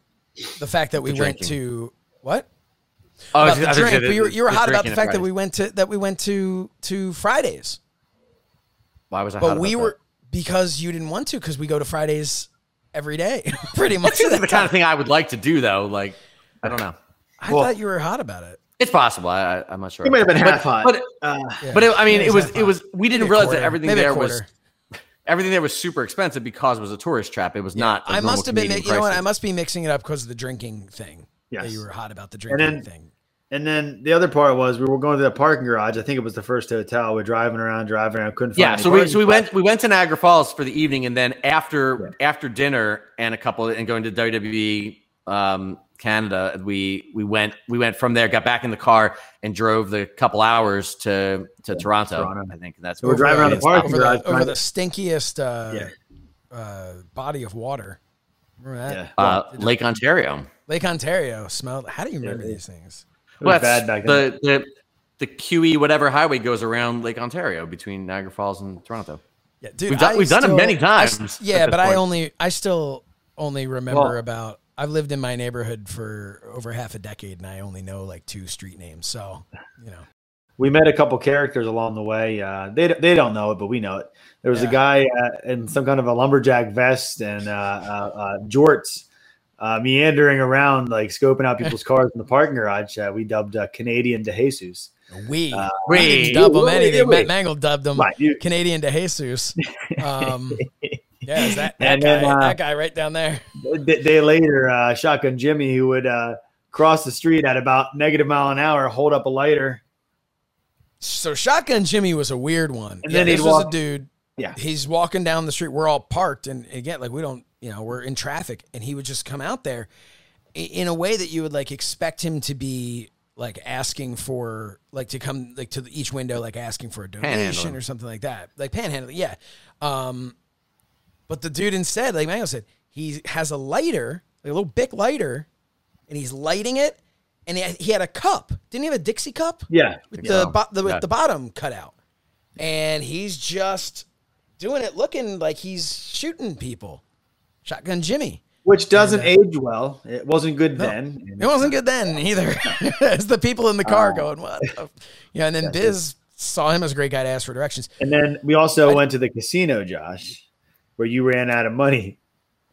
the fact that we went to what? Oh, I About the I was gonna say drink. the- But you were, you were the hot about the fact that we went to that we went to to Fridays. Why was I? But hot we about were because you didn't want to because we go to Fridays every day, pretty much. That? of That's the the kind of thing I would like to do, though. Like, I don't know. I Well- thought you were hot about it. It's possible. I, I, I'm not sure. He might have been But- half hot. but uh, Yeah. but it, I mean, Maybe it was it was. We didn't realize quarter. that everything Maybe there was everything there was super expensive because it was a tourist trap. It was not. I must have been. Canadian You know what? I must be mixing it up because of the drinking thing. Yes. That you were hot about the And drinking then- thing. And then the other part was we were going to the parking garage. I think it was the first hotel. We're driving around, driving around, couldn't find. Yeah, any so we so we went we went to Niagara Falls for the evening, and then after after dinner and a couple and going to WWE um, Canada, we we went we went from there, got back in the car, and drove the couple hours to to Toronto. Toronto. I think that's So we're driving around the park. over garage the, over the stinkiest uh, Yeah. uh, body of water. Remember that? Yeah, Uh, Lake Ontario. Lake Ontario smelled. How do you remember Yeah. these things? Well, bad back the, the the QE whatever highway goes around Lake Ontario between Niagara Falls and Toronto. Yeah, dude, We've done- I we've done it many times at yeah, this but I only, I still only remember Well- about. I've lived in my neighborhood for over half a decade, and I only know like two street names. So, you know, we met a couple characters along the way. Uh, they they don't know it, but we know it. There was Yeah. a guy uh, in some kind of a lumberjack vest and uh, uh, uh, jorts, uh, meandering around like scoping out people's cars in the parking garage. Uh, we dubbed uh, Canadian De Jesus. we we dub wait, anything. Matt Mangol dubbed them Right, Canadian de Jesus. Um, yeah, is that that And guy? then, uh, that guy right down there. a d- day later, uh, Shotgun Jimmy, who would uh, cross the street at about negative mile an hour, hold up a lighter. So Shotgun Jimmy was a weird one. And yeah, then he'd this was a dude. Yeah. He's walking down the street. We're all parked, and again, like we don't you know, we're in traffic, and he would just come out there in a way that you would like expect him to be like asking for like to come like to each window like asking for a donation or something like that like panhandling yeah um but the dude instead like Mango said he has a lighter like a little bic lighter and he's lighting it and he had, he had a cup didn't he have a Dixie cup Yeah. with the, bo- the with Yeah. the bottom cut out, and he's just doing it, looking like he's shooting people. Shotgun Jimmy. Which doesn't uh, age well. It wasn't good No. then. It wasn't good then either. it's the people in the car oh. going, "What?" the-" Yeah, and then Yes, Biz saw him as a great guy to ask for directions. And then we also went to the casino, Josh, where you ran out of money.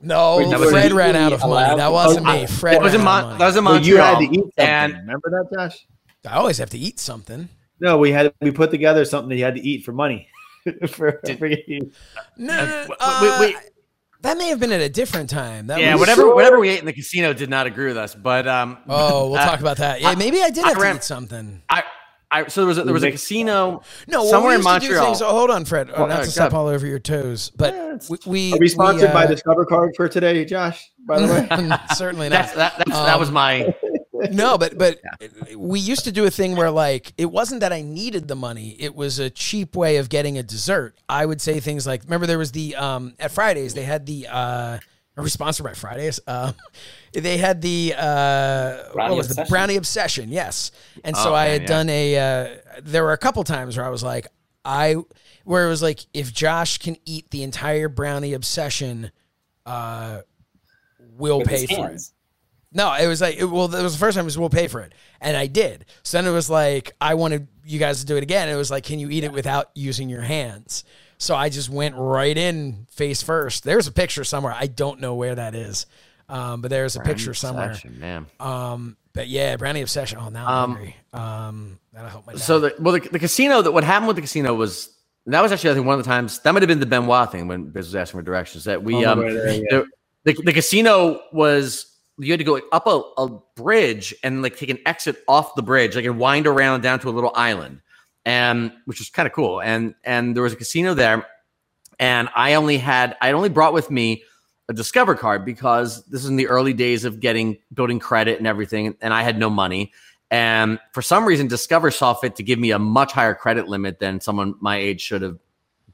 No, Wait, that was Fred ran out of money. That wasn't me. Fred That was in ran Mon- that was in Well, Montreal. you had to eat something. and Remember that, Josh? I always have to eat something. No, we had we put together something that you had to eat for money. for, Did- for you. No, no, no, wait, uh, wait, wait. that may have been at a different time. That yeah, was- whatever whatever we ate in the casino did not agree with us. But um, Oh, we'll uh, talk about that. Yeah, I- maybe I did I have to eat something. I, I so there was a, there was a casino No, well, somewhere we in used to do Montreal. things- oh, hold on, Fred. Oh, Well, not uh, to step all over your toes, but Yeah, we, we Are we sponsored by uh, Discover Card for today, Josh? By the way, certainly That's that. That's, that was Um, my. No, but but we used to do a thing where like it wasn't that I needed the money; it was a cheap way of getting a dessert. I would say things like, remember there was the um at Fridays they had the uh. Are we sponsored by Fridays? Um, they had the uh, what Brownie was the Obsession. brownie obsession? Yes, and so Oh, I man, had yeah. done a. Uh, there were a couple times where I was like, I, where it was like, if Josh can eat the entire brownie obsession, uh, we'll with pay his for it. No, it was like it, well, it was the first time it was we'll pay for it, and I did. So then it was like I wanted you guys to do it again. It was like, can you eat it without using your hands? So I just went right in face first. There's a picture somewhere. I don't know where that is, um, but there's a picture somewhere. Obsession, man. Um, but yeah, brownie obsession. Oh, now I'm Um, hungry. Um, that'll help my. Dad. So the well, the, the casino that what happened with the casino was that was actually I think one of the times that might have been the Benoit thing when Biz was asking for directions that we um there, yeah. the, the the casino was you had to go up a, a bridge and like take an exit off the bridge like and wind around down to a little island and which was kind of cool and and there was a casino there and I only had I only brought with me a Discover card because this is in the early days of getting building credit and everything, and I had no money. And for some reason, Discover saw fit to give me a much higher credit limit than someone my age should have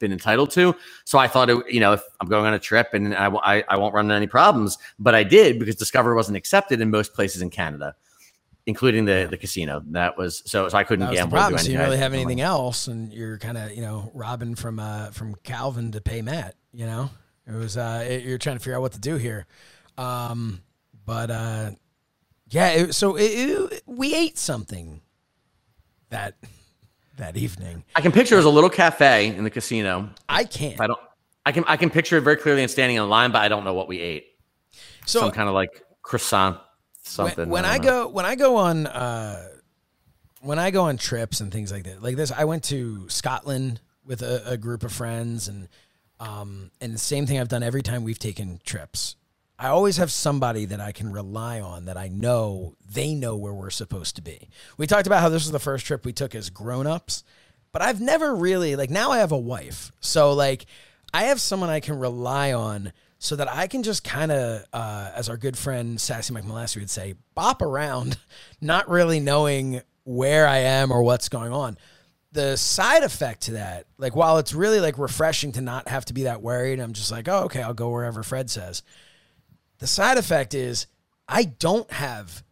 been entitled to. So I thought, it, you know, if I'm going on a trip and I, I, I won't run into any problems, but I did because Discover wasn't accepted in most places in Canada, including the the casino. That was so, so I couldn't the gamble. do problem. So you really have anything else, and you're kind of you know robbing from uh from Calvin to pay Matt. You know, it was uh it, you're trying to figure out what to do here. Um, but uh, yeah. It, so it, we ate something that that evening. I can picture it as a little cafe in the casino. I can't. I don't. I can I can picture it very clearly and standing in line, but I don't know what we ate. So Some kind of like croissant, something. when I, don't go when I go on uh, when I go on trips and things like that, like this, I went to Scotland with a, a group of friends, and um, and the same thing I've done every time we've taken trips. I always have somebody that I can rely on that I know they know where we're supposed to be. We talked about how this was the first trip we took as grown-ups, but I've never really like now I have a wife. So like I have someone I can rely on so that I can just kind of uh, as our good friend Sassy McMolesky would say, bop around, not really knowing where I am or what's going on. The side effect to that, like while it's really like refreshing to not have to be that worried, I'm just like, oh, okay, I'll go wherever Fred says. The side effect is I don't have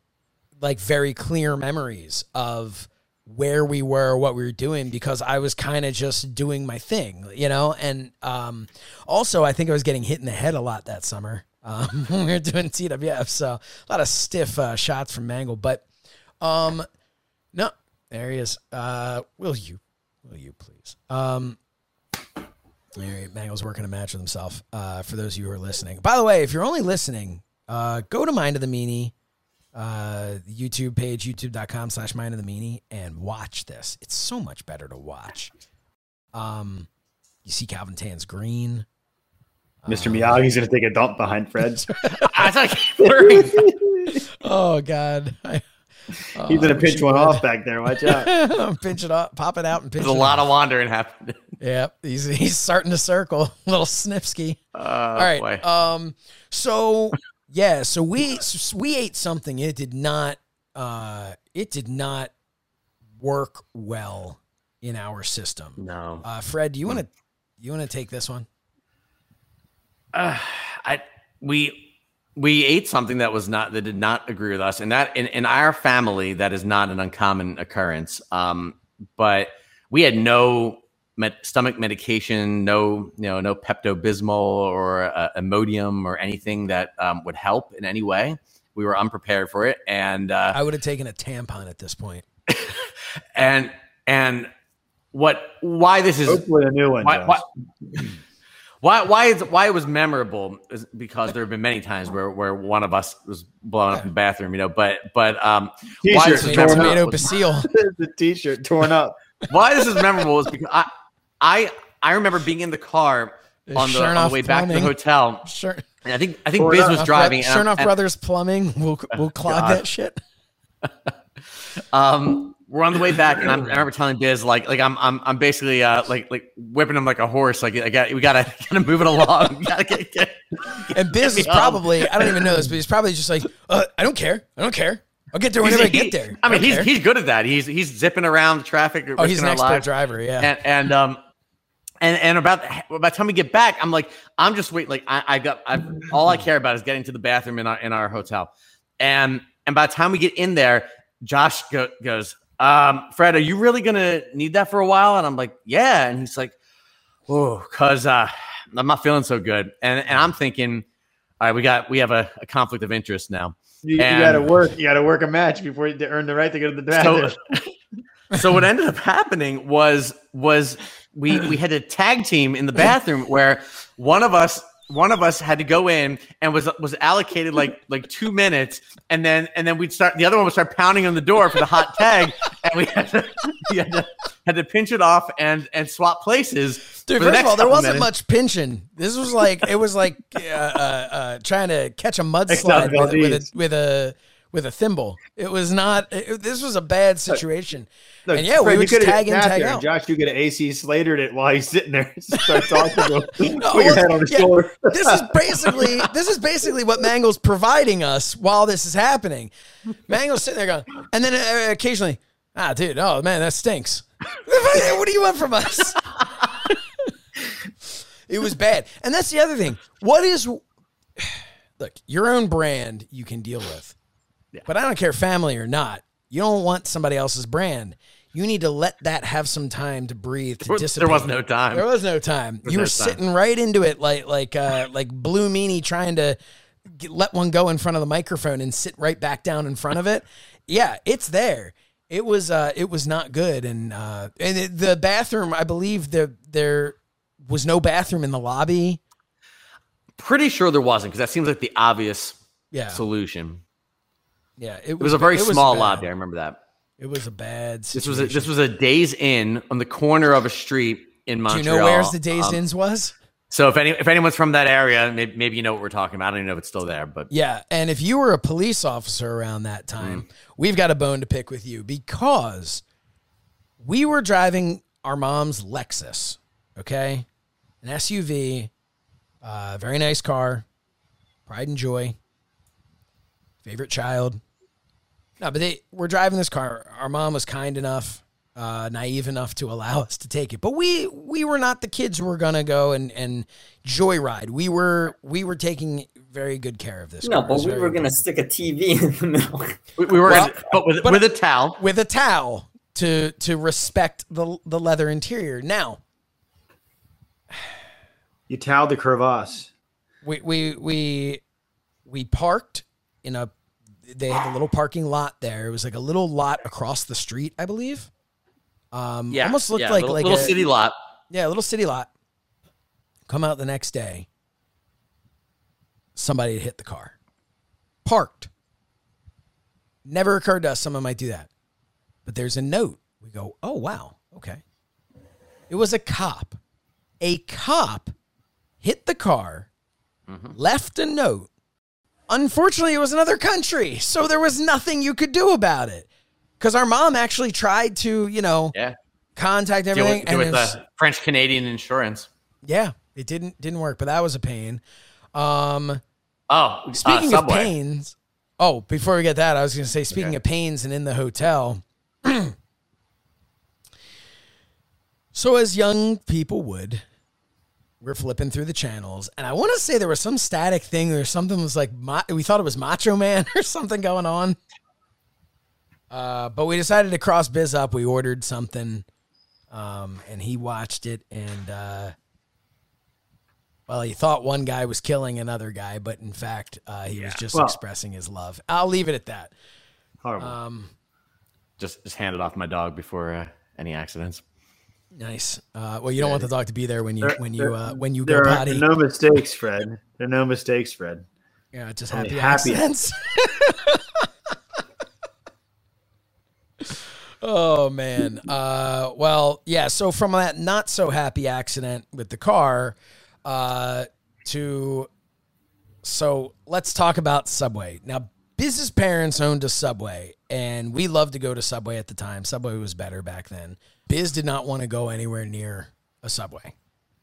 like very clear memories of where we were, what we were doing, because I was kind of just doing my thing, you know. And um, also, I think I was getting hit in the head a lot that summer um, when we were doing TWF. So a lot of stiff uh, shots from Mangol, but um, no, there he is. Uh, will you, will you please? Um, Mangol's working a match with himself. Uh, for those of you who are listening, by the way, if you're only listening, uh, go to Mind of the Meanie uh, YouTube page, youtube.com slash mind of the meanie, and watch this. It's so much better to watch. Um, you see Calvin Tan's green. Mr. Miyagi's gonna take a dump behind Fred. I thought I keep worrying. Oh God, I, He's gonna oh, pinch one would. off back there. Watch out. pinch it up, pop it out, and pinch There's a lot off. of wandering happening. Yep, he's he's starting to circle. Little Snipsky. Uh, All right. boy. Um. So yeah. So we so we ate something. It did not. Uh. It did not work well in our system. no. Uh, Fred, do you want to you want to take this one? I we we ate something that was not that did not agree with us, and that in, in our family that is not an uncommon occurrence. Um, but we had no med- stomach medication, no you know no Pepto Bismol or uh, Imodium or anything that um, would help in any way. We were unprepared for it, and uh, I would have taken a tampon at this point. and and what why this is Hopefully a new one. why, why, why, why, is, why it was memorable is because there have been many times where, where one of us was blown up in the bathroom, you know, but, but, um, why T-shirt this is torn memorable, tomato up. Basile. the t-shirt torn up. why this is memorable is because I, I, I remember being in the car on the, on the way back to the hotel. Sure. And I think, I think Or Biz not. was driving. and I'm- Shernoff Brothers Plumbing. We'll we'll clog God. that shit. um, we're on the way back, and I'm, I remember telling Biz like, like I'm, I'm, I'm basically uh, like, like whipping him like a horse. Like, I got, we gotta, gotta move it along. We gotta get, get, And Biz is probably I don't even know this, but he's probably just like, uh, I don't care. I don't care. I'll get there whenever I get there. I mean, don't he's care. he's good at that. He's he's zipping around the traffic. oh, he's an our expert lives. driver. Yeah. And and um and and about by the time we get back, I'm like, I'm just waiting. Like I, I got I, all I care about is getting to the bathroom in our in our hotel. And and by the time we get in there, Josh go, goes, um, Fred, are you really gonna need that for a while? And I'm like, yeah. And he's like, oh, cause uh, I'm not feeling so good. And and I'm thinking, all right, we got we have a, a conflict of interest now. You, you got to work. You got to work a match before you earn the right to go to the bathroom. So, so what ended up happening was was we we had a tag team in the bathroom where one of us one of us had to go in and was was allocated like like two minutes and then and then we'd start the other one would start pounding on the door for the hot tag and we had to, we had to, had to pinch it off and and swap places Dude, for the first of all, there wasn't minutes. much pinching. This was like it was like uh, uh, uh, trying to catch a mudslide with, with a with a with a thimble. It was not. It, this was a bad situation. Look, and yeah, we Fred, would you just coulda tag in, tag there, out. Josh, you could have AC Slatered it while he's sitting there. Start talking to him. No, Put your head on his yeah, shoulder. this is basically this is basically what Mango's providing us while this is happening. Mango's sitting there going, and then uh, occasionally, ah, dude, oh man, that stinks. what do you want from us? it was bad, and that's the other thing. What is look your own brand you can deal with, but I don't care family or not. You don't want somebody else's brand. You need to let that have some time to breathe to There- dissipate. there was no time. There was no time. you no were time. sitting right into it, like like uh, like Blue Meanie trying to get, let one go in front of the microphone and sit right back down in front of it. Yeah, it's there. It was uh, it was not good, and uh, and it, the bathroom. I believe there there was no bathroom in the lobby. pretty sure there wasn't because that seems like the obvious Yeah, solution yeah. it was a very small lobby i remember that It was a bad. This was a, this was a Days Inn on the corner of a street in Montreal. Do you know where's the Days Um, Inns was? So if any if anyone's from that area, maybe, maybe you know what we're talking about. I don't even know if it's still there, but Yeah, and if you were a police officer around that time, we've got a bone to pick with you because we were driving our mom's Lexus, okay, an SUV, uh, very nice car, pride and joy, favorite child. No, but they we're driving this car. Our mom was kind enough, uh, naive enough to allow us to take it, but we we were not the kids who were gonna go and and joyride. We were we were taking very good care of this. No, car. But we were gonna stick a TV in the middle. we, we were, Well, but with but- with a towel. with a towel to to respect the the leather interior. Now You toweled the crevasse. we we we we parked in a they had a little parking lot there. It was like a little lot across the street, I believe. Um, Yeah, almost looked yeah, like little, like little a, city lot. Yeah, a little city lot. Come out the next day. Somebody had hit the car. Parked. Never occurred to us someone might do that. But there's a note. We go, oh, wow. Okay. It was a cop. A cop hit the car, left a note. Unfortunately, it was another country. So there was nothing you could do about it. Because our mom actually tried to, you know, Yeah, contact everything, and it it was- the French Canadian insurance. yeah, it didn't didn't work, but that was a pain. Um, Oh, uh, speaking of pains, oh, before we get that, I was going to say, speaking Okay. of pains, and in the hotel. so as young people would, we're flipping through the channels, and I want to say there was some static thing or something was like we thought it was Macho Man or something going on. Uh, but we decided to cross Biz up. We ordered something, um, and he watched it, and uh, well, he thought one guy was killing another guy, but in fact, uh, he was just Well- expressing his love. I'll leave it at that. Horrible. Um, Just just hand it off my dog before uh, any accidents. Nice. Uh, well, you don't want the dog to be there when you There- when you uh, when you go potty. no mistakes, Fred. There are no mistakes, Fred. yeah, just only happy, happy accidents. oh man. Uh, well, yeah. So from that not so happy accident with the car, uh, to so let's talk about Subway now. Biz's parents owned a Subway, and we loved to go to Subway at the time. Subway was better back then. Biz did not want to go anywhere near a Subway.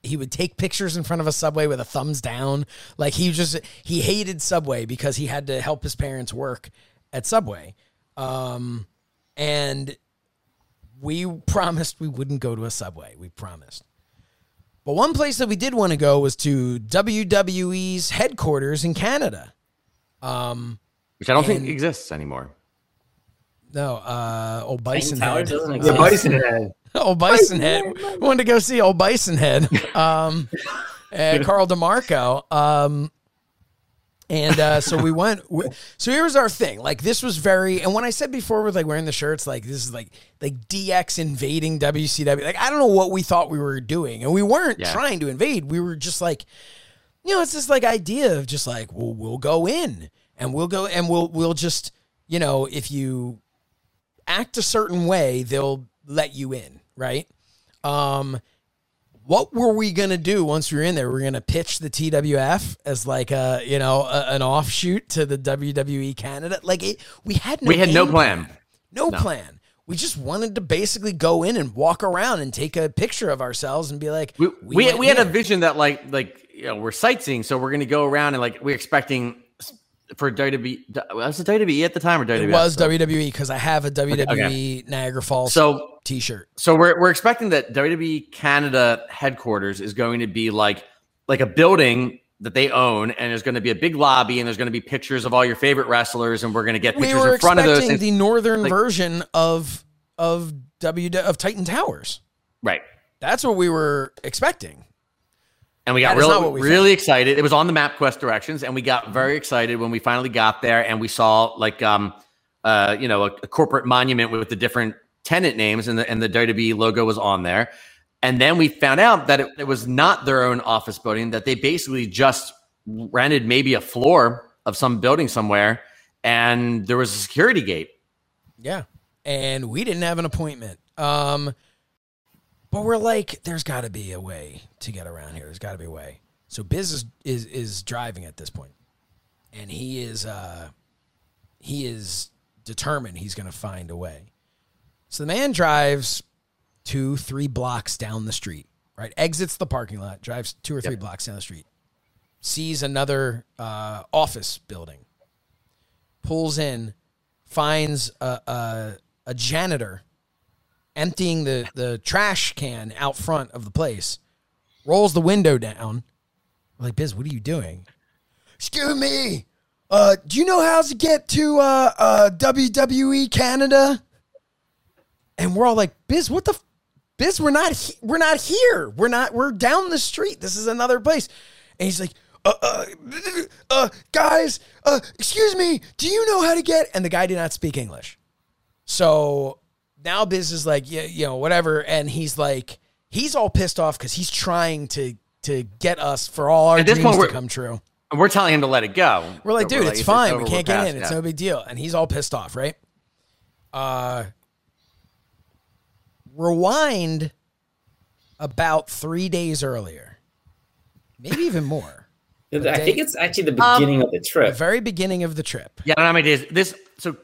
He would take pictures in front of a Subway with a thumbs down. Like he just he hated Subway because he had to help his parents work at Subway. Um, and we promised we wouldn't go to a Subway. We promised. But one place that we did want to go was to WWE's headquarters in Canada. Um, Which I don't think exists anymore. No, uh, old Bison Tower Head. doesn't exist. Bison head. old Bison Head. We wanted to go see old Bison Head. Um, and Carl DeMarco. Um, and uh, so we went. we- So here was our thing. Like this was very. And when I said before with like wearing the shirts, like this is like like DX invading WCW. Like I don't know what we thought we were doing, and we weren't Yeah. trying to invade. We were just like, you know, it's this like idea of just like, well, we'll go in and we'll go and we'll we'll just you know if you act a certain way, they'll let you in, right? Um, what were we gonna do once we were in there? We are gonna pitch the TWF as like a you know a, an offshoot to the WWE Canada. Like it, we had no we had no game plan. no, plan. We just wanted to basically go in and walk around and take a picture of ourselves and be like, We we, went we had a vision that like like you know we're sightseeing, so we're gonna go around and like we're expecting for WWE. Was it WWE at the time or WWE? It was WWE because I have a WWE Niagara Falls So T-shirt. So we're we're expecting that WWE Canada headquarters is going to be like like a building that they own, and there's going to be a big lobby, and there's going to be pictures of all your favorite wrestlers, and we're going to get We pictures were in front of those. things. the northern Like- version of of W of Titan Towers. right. That's what we were expecting. And we got That is not really, what really excited. It was on the MapQuest directions, and we got very excited when we finally got there and we saw like um uh you know a, a corporate monument with the different tenant names and the and the WWE logo was on there. And then we found out that it, it was not their own office building; that they basically just rented maybe a floor of some building somewhere, and there was a security gate. Yeah. And we didn't have an appointment. Um but we're like there's got to be a way to get around here. There's got to be a way. So Biz is, is is driving at this. And he is uh he is determined he's going to find a way. So the man drives 2 3 blocks down the street, right? Exits the parking lot, drives 2 or 3 blocks down the street. Sees another uh office building. Pulls in, finds a, a, a janitor emptying the, the trash can out front of the place, rolls the window down. We're like, Biz, what are you doing? Excuse me. Uh, do you know how to get to uh, uh, WWE Canada? And we're all like, Biz, what the, f- Biz, we're not, he- we're not here. We're not, we're down the street. This is another place. And he's like, uh, uh, uh, guys, uh, excuse me, do you know how to get? And the guy did not speak English. So now Biz is like, yeah, you know, whatever. And he's like, he's all pissed off because he's trying to to get us for all our At this dreams point, to come true. And we're telling him to let it go. We're like, But dude, it's fine. we over, can't get past, in. It's yeah. no big deal. And he's all pissed off, right? Uh, rewind about three days earlier, maybe even more. I think it's actually the beginning of the The trip. very beginning of the trip. Yeah, I don't know how many days. This so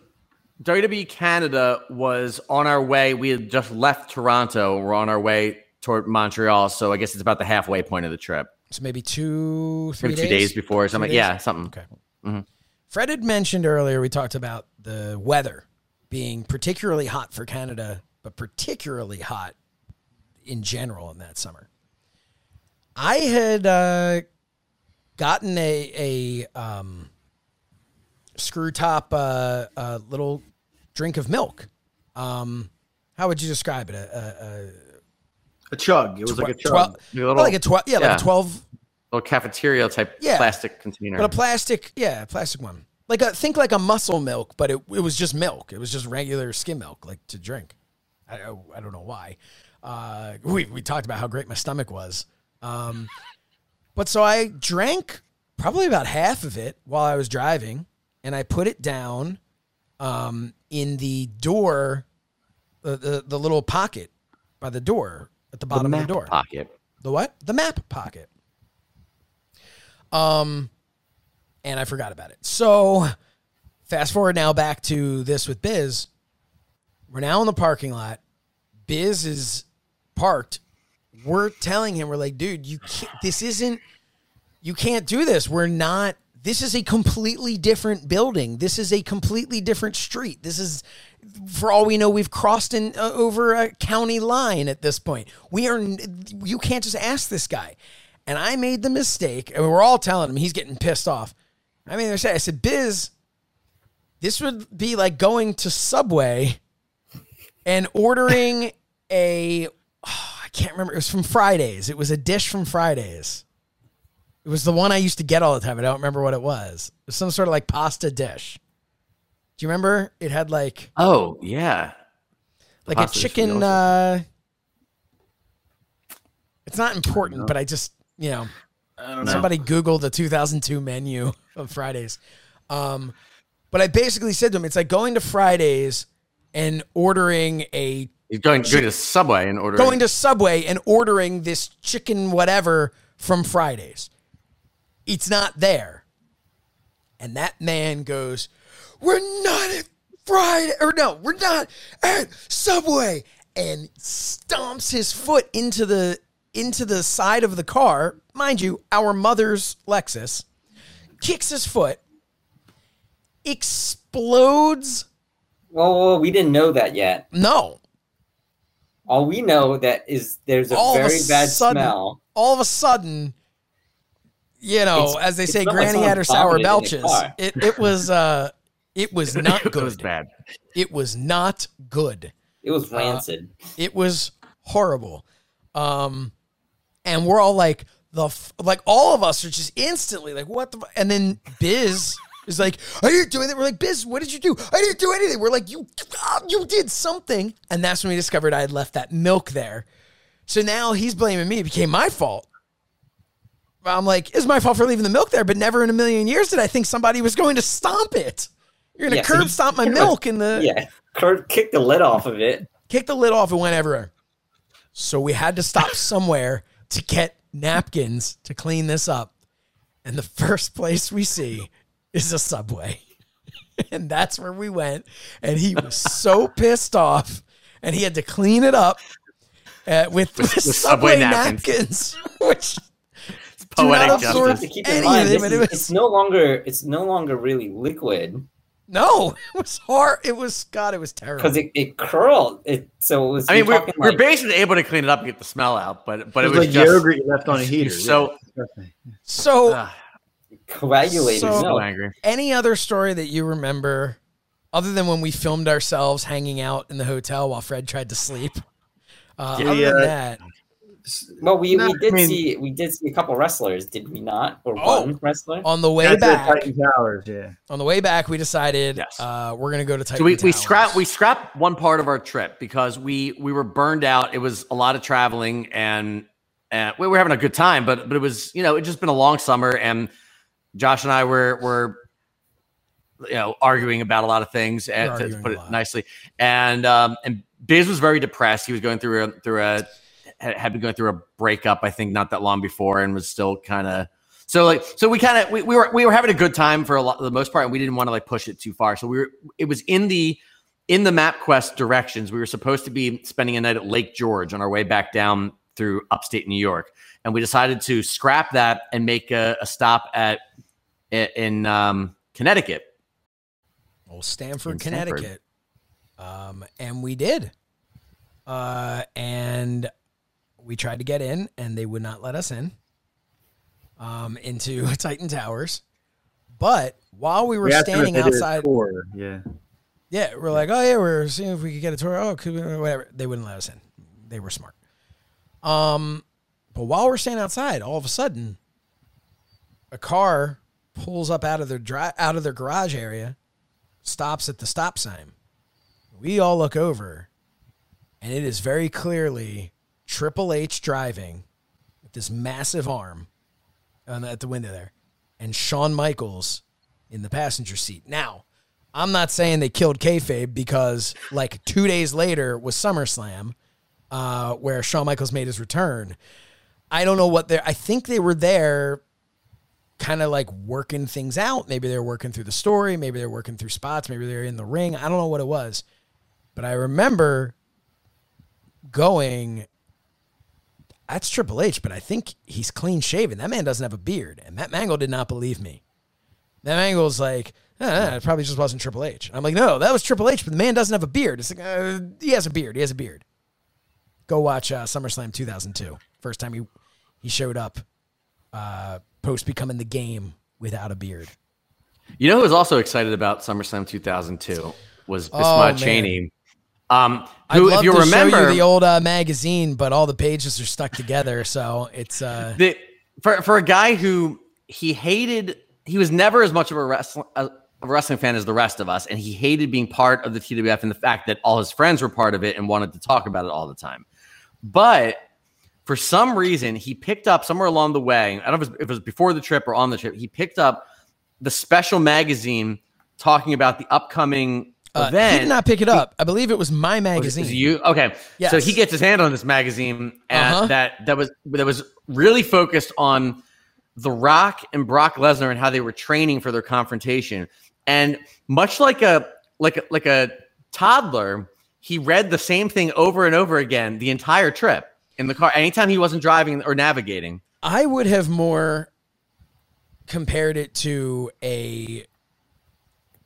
WWE Canada was on our way. We had just left Toronto. We're on our way toward Montreal. So I guess it's about the halfway point of the trip. So maybe two, three Maybe days? two days before or something. days? Yeah, something. Okay. Mhm. Fred had mentioned earlier, we talked about the weather being particularly hot for Canada, but particularly hot in general in that summer. I had uh, gotten a, a um, screw top uh, uh, little drink of milk. Um, how would you describe it? A, A chug. It was a, like a chug. twelve, A little- like a twelve, yeah, like a twelve Little cafeteria type Yeah. plastic container. But a plastic, yeah, a plastic one. Like a think like a muscle milk, but it, it was just milk. It was just regular skim milk, like to drink. I I, I don't know why. Uh, we we talked about how great my stomach was. Um, but so I drank probably about half of it while I was driving, and I put it down um, in the door, the, the the little pocket by the door at the bottom of map the door. pocket. The what? The map pocket. Um, and I forgot about it. So, fast forward now back to this with Biz. We're now in the parking lot. Biz is parked. We're telling him, we're like, dude, you can't, this isn't, you can't do this. We're not, this is a completely different building. This is a completely different street. This is, for all we know, we've crossed in uh, over a county line at this point. We are, you can't just ask this guy. And I made the mistake, and we're all telling him he's getting pissed off. I mean, I said, I said, Biz, this would be like going to Subway and ordering a, oh, I can't remember. It was from Fridays. It was a dish from Fridays. It was the one I used to get all the time. I don't remember what it was. It was some sort of like pasta dish. Do you remember? It had like Oh, yeah. like a pasta dish was chicken. Uh, it's not important, but I just you know I don't know. somebody Googled the 2002 menu of Fridays. Um, but I basically said to him, it's like going to Fridays and ordering a He's going, going to Subway and ordering. going to Subway and ordering this chicken whatever from Fridays. It's not there. And that man goes, We're not at Friday, or no, we're not at Subway, and stomps his foot into the into the side of the car. Mind you, our mother's Lexus kicks his foot, explodes. Well, we didn't know that yet. No, All we know that is there's a all very bad sudden, smell. all of a sudden, you know, It's- as they say, Granny had her someone sour vomited in the belches. It it was uh, it was not it good. was bad. It was not good. It was Uh, rancid. It was horrible. Um, and we're all like the f- like all of us are just instantly like what the f-? and then Biz is like I didn't do anything. We're like Biz, what did you do? I didn't do anything. We're like you ah, you did something, and that's when we discovered I had left that milk there. So now he's blaming me. It became my fault. I'm like, it's my fault for leaving the milk there, but never in a million years did I think somebody was going to stomp it. You're gonna Yeah, so curb you- stomp my milk in the Yeah, curb kicked the lid off of it. kicked the lid off and went everywhere. So we had to stop somewhere to get napkins to clean this up. And the first place we see is a subway. and that's where we went. And he was so pissed off. And he had to clean it up uh, with, with, with subway, Subway napkins, napkins. which It's Do not poetic absorb- justice. To keep in Any mind, of this them, it was- it's no longer it's no longer really liquid no, it was hard. It was God, it was terrible. because it, it curled. It so it was. I mean, we're, talking we're like- basically able to clean it up and get the smell out, but but It it was was like just yogurt you left on a heater. so- Yeah, so ah, coagulated So- so angry. any other story that you remember other than when we filmed ourselves hanging out in the hotel while Fred tried to sleep? Uh, Yeah, other than uh, that, Well, we, No, we did I mean- see we did see a couple wrestlers, did we not? Or Oh. one wrestler? on the way That's at back, Titan Towers, yeah. on the way back, we decided Yes. uh, we're gonna go to Titan So we, we Towers. scrapped we scrapped one part of our trip because we we were burned out. It was a lot of traveling and and we were having a good time, but but it was you know it just been a long summer and Josh and I were were you know arguing about a lot of things and We're to put it nicely. And um and Biz was very depressed. He was going through a through a had had been going through a breakup I think not that long before and was still kind of So like, so we kind of we, we were we were having a good time for a lot the most part, and we didn't want to like push it too far. So we were it was in the in the MapQuest directions. We were supposed to be spending a night at Lake George on our way back down through upstate New York, and we decided to scrap that and make a, a stop at in um, Connecticut. Well, Stamford, In Stamford. Connecticut. Um, and we did. Uh, and we tried to get in, and they would not let us in um, into Titan Towers. But while we were We asked them if standing they did a outside, tour. Yeah. yeah, we're like, oh yeah, we're seeing if we could get a tour. Oh, could we, whatever. They wouldn't let us in. They were smart. Um, but while we're standing outside, all of a sudden, a car pulls up out of their dri- out of their garage area, stops at the stop sign. We all look over, and it is very clearly Triple H driving with this massive arm at the window there, and Shawn Michaels in the passenger seat. Now, I'm not saying they killed kayfabe because like two days later was SummerSlam, uh, where Shawn Michaels made his return. I don't know what they're. I think they were there, kind of like working things out. Maybe they were working through the story. Maybe they were working through spots. Maybe they were in the ring. I don't know what it was, but I remember going. That's Triple H, but I think he's clean shaven. That man doesn't have a beard, and Matt Mangol did not believe me. Matt Mangol's like, "Eh, it probably just wasn't Triple H. I'm like, no, that was Triple H, but the man doesn't have a beard. It's like, uh, he has a beard. He has a beard. Go watch uh, SummerSlam 2002. First time he he showed up uh, post becoming the game without a beard. You know who was also excited about SummerSlam 2002 was Oh, Bismarck man. Cheney. Um, who, love if you to remember, show you the old uh, magazine, but all the pages are stuck together, so it's uh, the, for for a guy who he hated, he was never as much of a wrestling a, wrestling fan as the rest of us, and he hated being part of the TWF and the fact that all his friends were part of it and wanted to talk about it all the time. But for some reason, he picked up somewhere along the way. I don't know if it was, if it was before the trip or on the trip. He picked up the special magazine talking about the upcoming uh, event. he did not pick it up. I believe it was my magazine. was you? Okay. So he gets his hand on this magazine and Uh-huh. that that was that was really focused on The Rock and Brock Lesnar and how they were training for their confrontation. And much like a like a, like a toddler, he read the same thing over and over again the entire trip in the car. Anytime he wasn't driving or navigating. I would have more compared it to a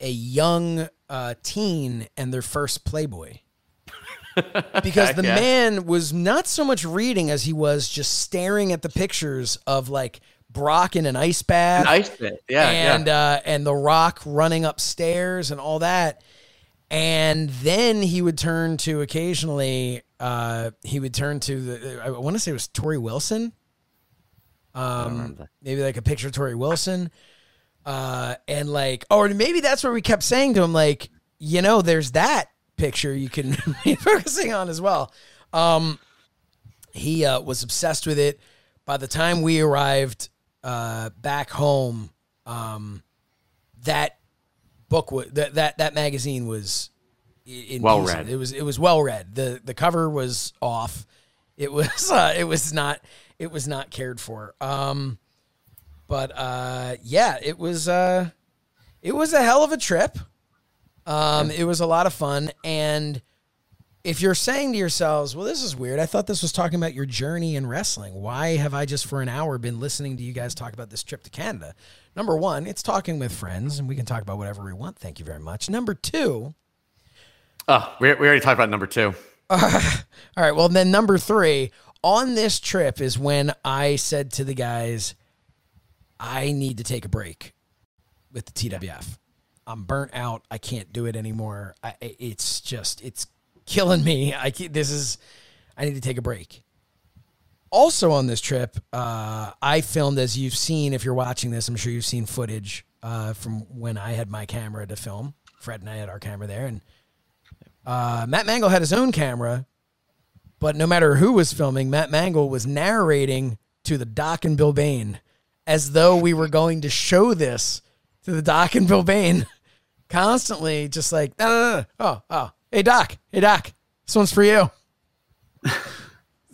a young uh, teen and their first Playboy. because the Yeah. man was not so much reading as he was just staring at the pictures of like Brock in an ice bath An ice pit. Yeah. and yeah. uh, and the Rock running upstairs and all that. And then he would turn to occasionally. Uh, he would turn to the. I want to say it was Torrie Wilson. Um, maybe like a picture of Torrie Wilson. Uh, and like, or maybe that's where we kept saying to him, like, you know, there's that picture you can be focusing on as well. Um, he uh, was obsessed with it. By the time we arrived uh, back home, um, that book was that that that magazine was in Well read. It was it was well read. the The cover was off. It was uh, it was not it was not cared for. Um, but uh, yeah, it was uh, it was a hell of a trip. Um, it was a lot of fun, and if you're saying to yourselves, "Well, this is weird," I thought this was talking about your journey in wrestling. Why have I just for an hour been listening to you guys talk about this trip to Canada? Number one, it's talking with friends, and we can talk about whatever we want. Thank you very much. Number two, oh, we, we already talked about number two. all right. Well, then number three on this trip is when I said to the guys, I need to take a break with the TWF. I'm burnt out. I can't do it anymore. I, it's just, it's killing me. I this is, I need to take a break. Also on this trip, uh, I filmed, as you've seen, if you're watching this, I'm sure you've seen footage uh, from when I had my camera to film. Fred and I had our camera there, and uh, Matt Mangol had his own camera, but no matter who was filming, Matt Mangol was narrating to the Doc and Bill Bain as though we were going to show this to the Doc and Bill Bain constantly, just like, no, no, no. Oh, oh. Hey, Doc. Hey, Doc. This one's for you.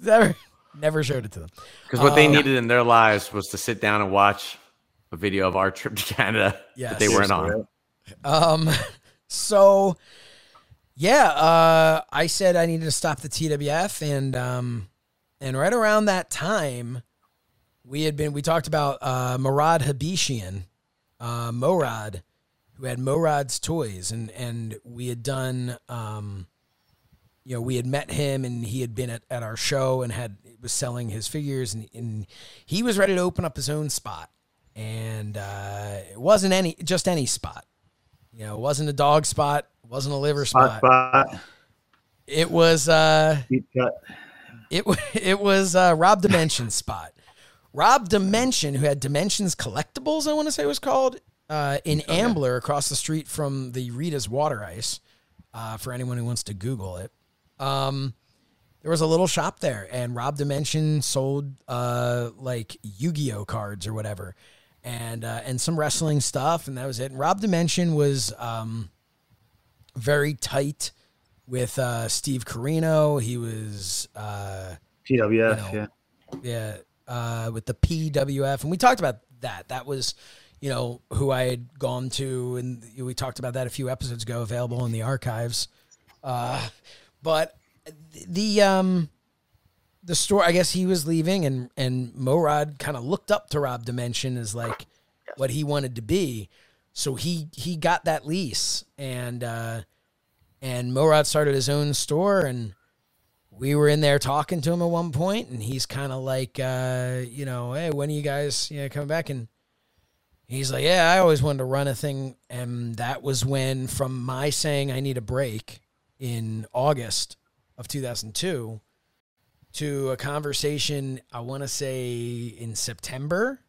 Right? never showed it to them. Because what they Um, needed in their lives was to sit down and watch a video of our trip to Canada Yes. that they weren't on. Um, so yeah, uh, I said I needed to stop the TWF, and um, and right around that time, we had been we talked about uh, Murad Habishian, uh, Morad, who had Morad's toys, and and we had done um, you know, we had met him and he had been at, at our show and had was selling his figures and, and he was ready to open up his own spot. And uh, it wasn't any just any spot. You know, it wasn't a dog spot, it wasn't a liver Hot spot. spot, It was uh deep cut. it it was uh, Rob Dimension's spot. Rob Dimension, who had Dimensions Collectibles, I want to say it was called, uh, in Ambler across the street from the Rita's Water Ice. Uh, for anyone who wants to Google it, um, there was a little shop there, and Rob Dimension sold uh, like Yu-Gi-Oh cards or whatever, and uh, and some wrestling stuff, and that was it. And Rob Dimension was um, very tight with uh, Steve Corino. He was uh, PWF, you know, yeah. yeah, uh, with the PWF, and we talked about that. That was, you know, who I had gone to, and we talked about that a few episodes ago, available in the archives. Uh, but the um, the store, I guess he was leaving, and and Morad kind of looked up to Rob Dimension as like what he wanted to be, so he he got that lease, and uh, and Morad started his own store, and we were in there talking to him at one point, and he's kind of like, uh, you know, hey, when are you guys, you know, coming back? And he's like, yeah, I always wanted to run a thing, and that was when, from my saying I need a break in August of 2002 to a conversation I want to say in September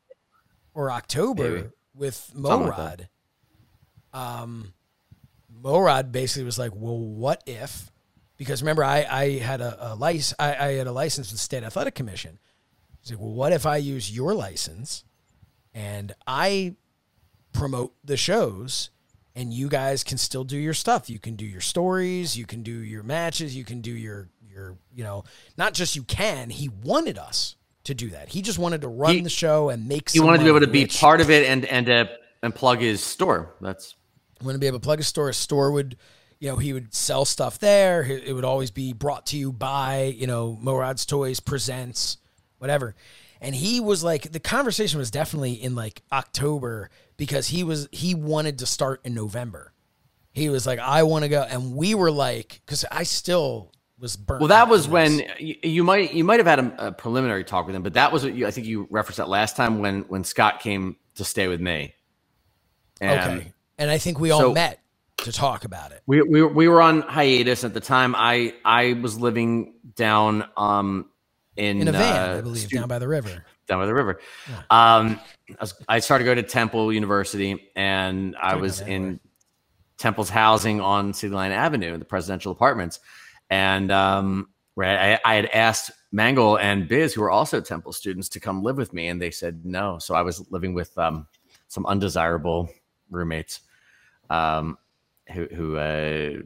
or October Maybe. with Something like Morad. um, Morad basically was like, "Well, what if?" Because remember, I I had a, a license. I, I had a license with the state athletic commission. He's like, "Well, what if I use your license and I promote the shows?" And you guys can still do your stuff. You can do your stories. You can do your matches. You can do your your you know not just you can. He wanted us to do that. He just wanted to run He- the show and make. He wanted to be able to be part of it and and uh, and plug his store. That's want to be able to plug a store. A store would, you know, he would sell stuff there. It would always be brought to you by, you know, Morad's Toys presents, whatever. And he was like, the conversation was definitely in like October because he was he wanted to start in November. He was like, I want to go, and we were like, because I still was burnt. well. That was when you, you might you might have had a, a preliminary talk with him, but that was what you, I think you referenced that last time when when Scott came to stay with me. And okay, and I think we all so- met to talk about it. We, we we were on hiatus at the time. I I was living down um in In a van, uh, I believe, stu- down by the river. down by the river. Um, I, was, I started going to Temple University, and I was in. Temple's housing on City Line Avenue, in the presidential apartments, and um, right, I, I had asked Mangol and Biz, who were also Temple students, to come live with me, and they said no. So I was living with um, some undesirable roommates, um, who, who uh,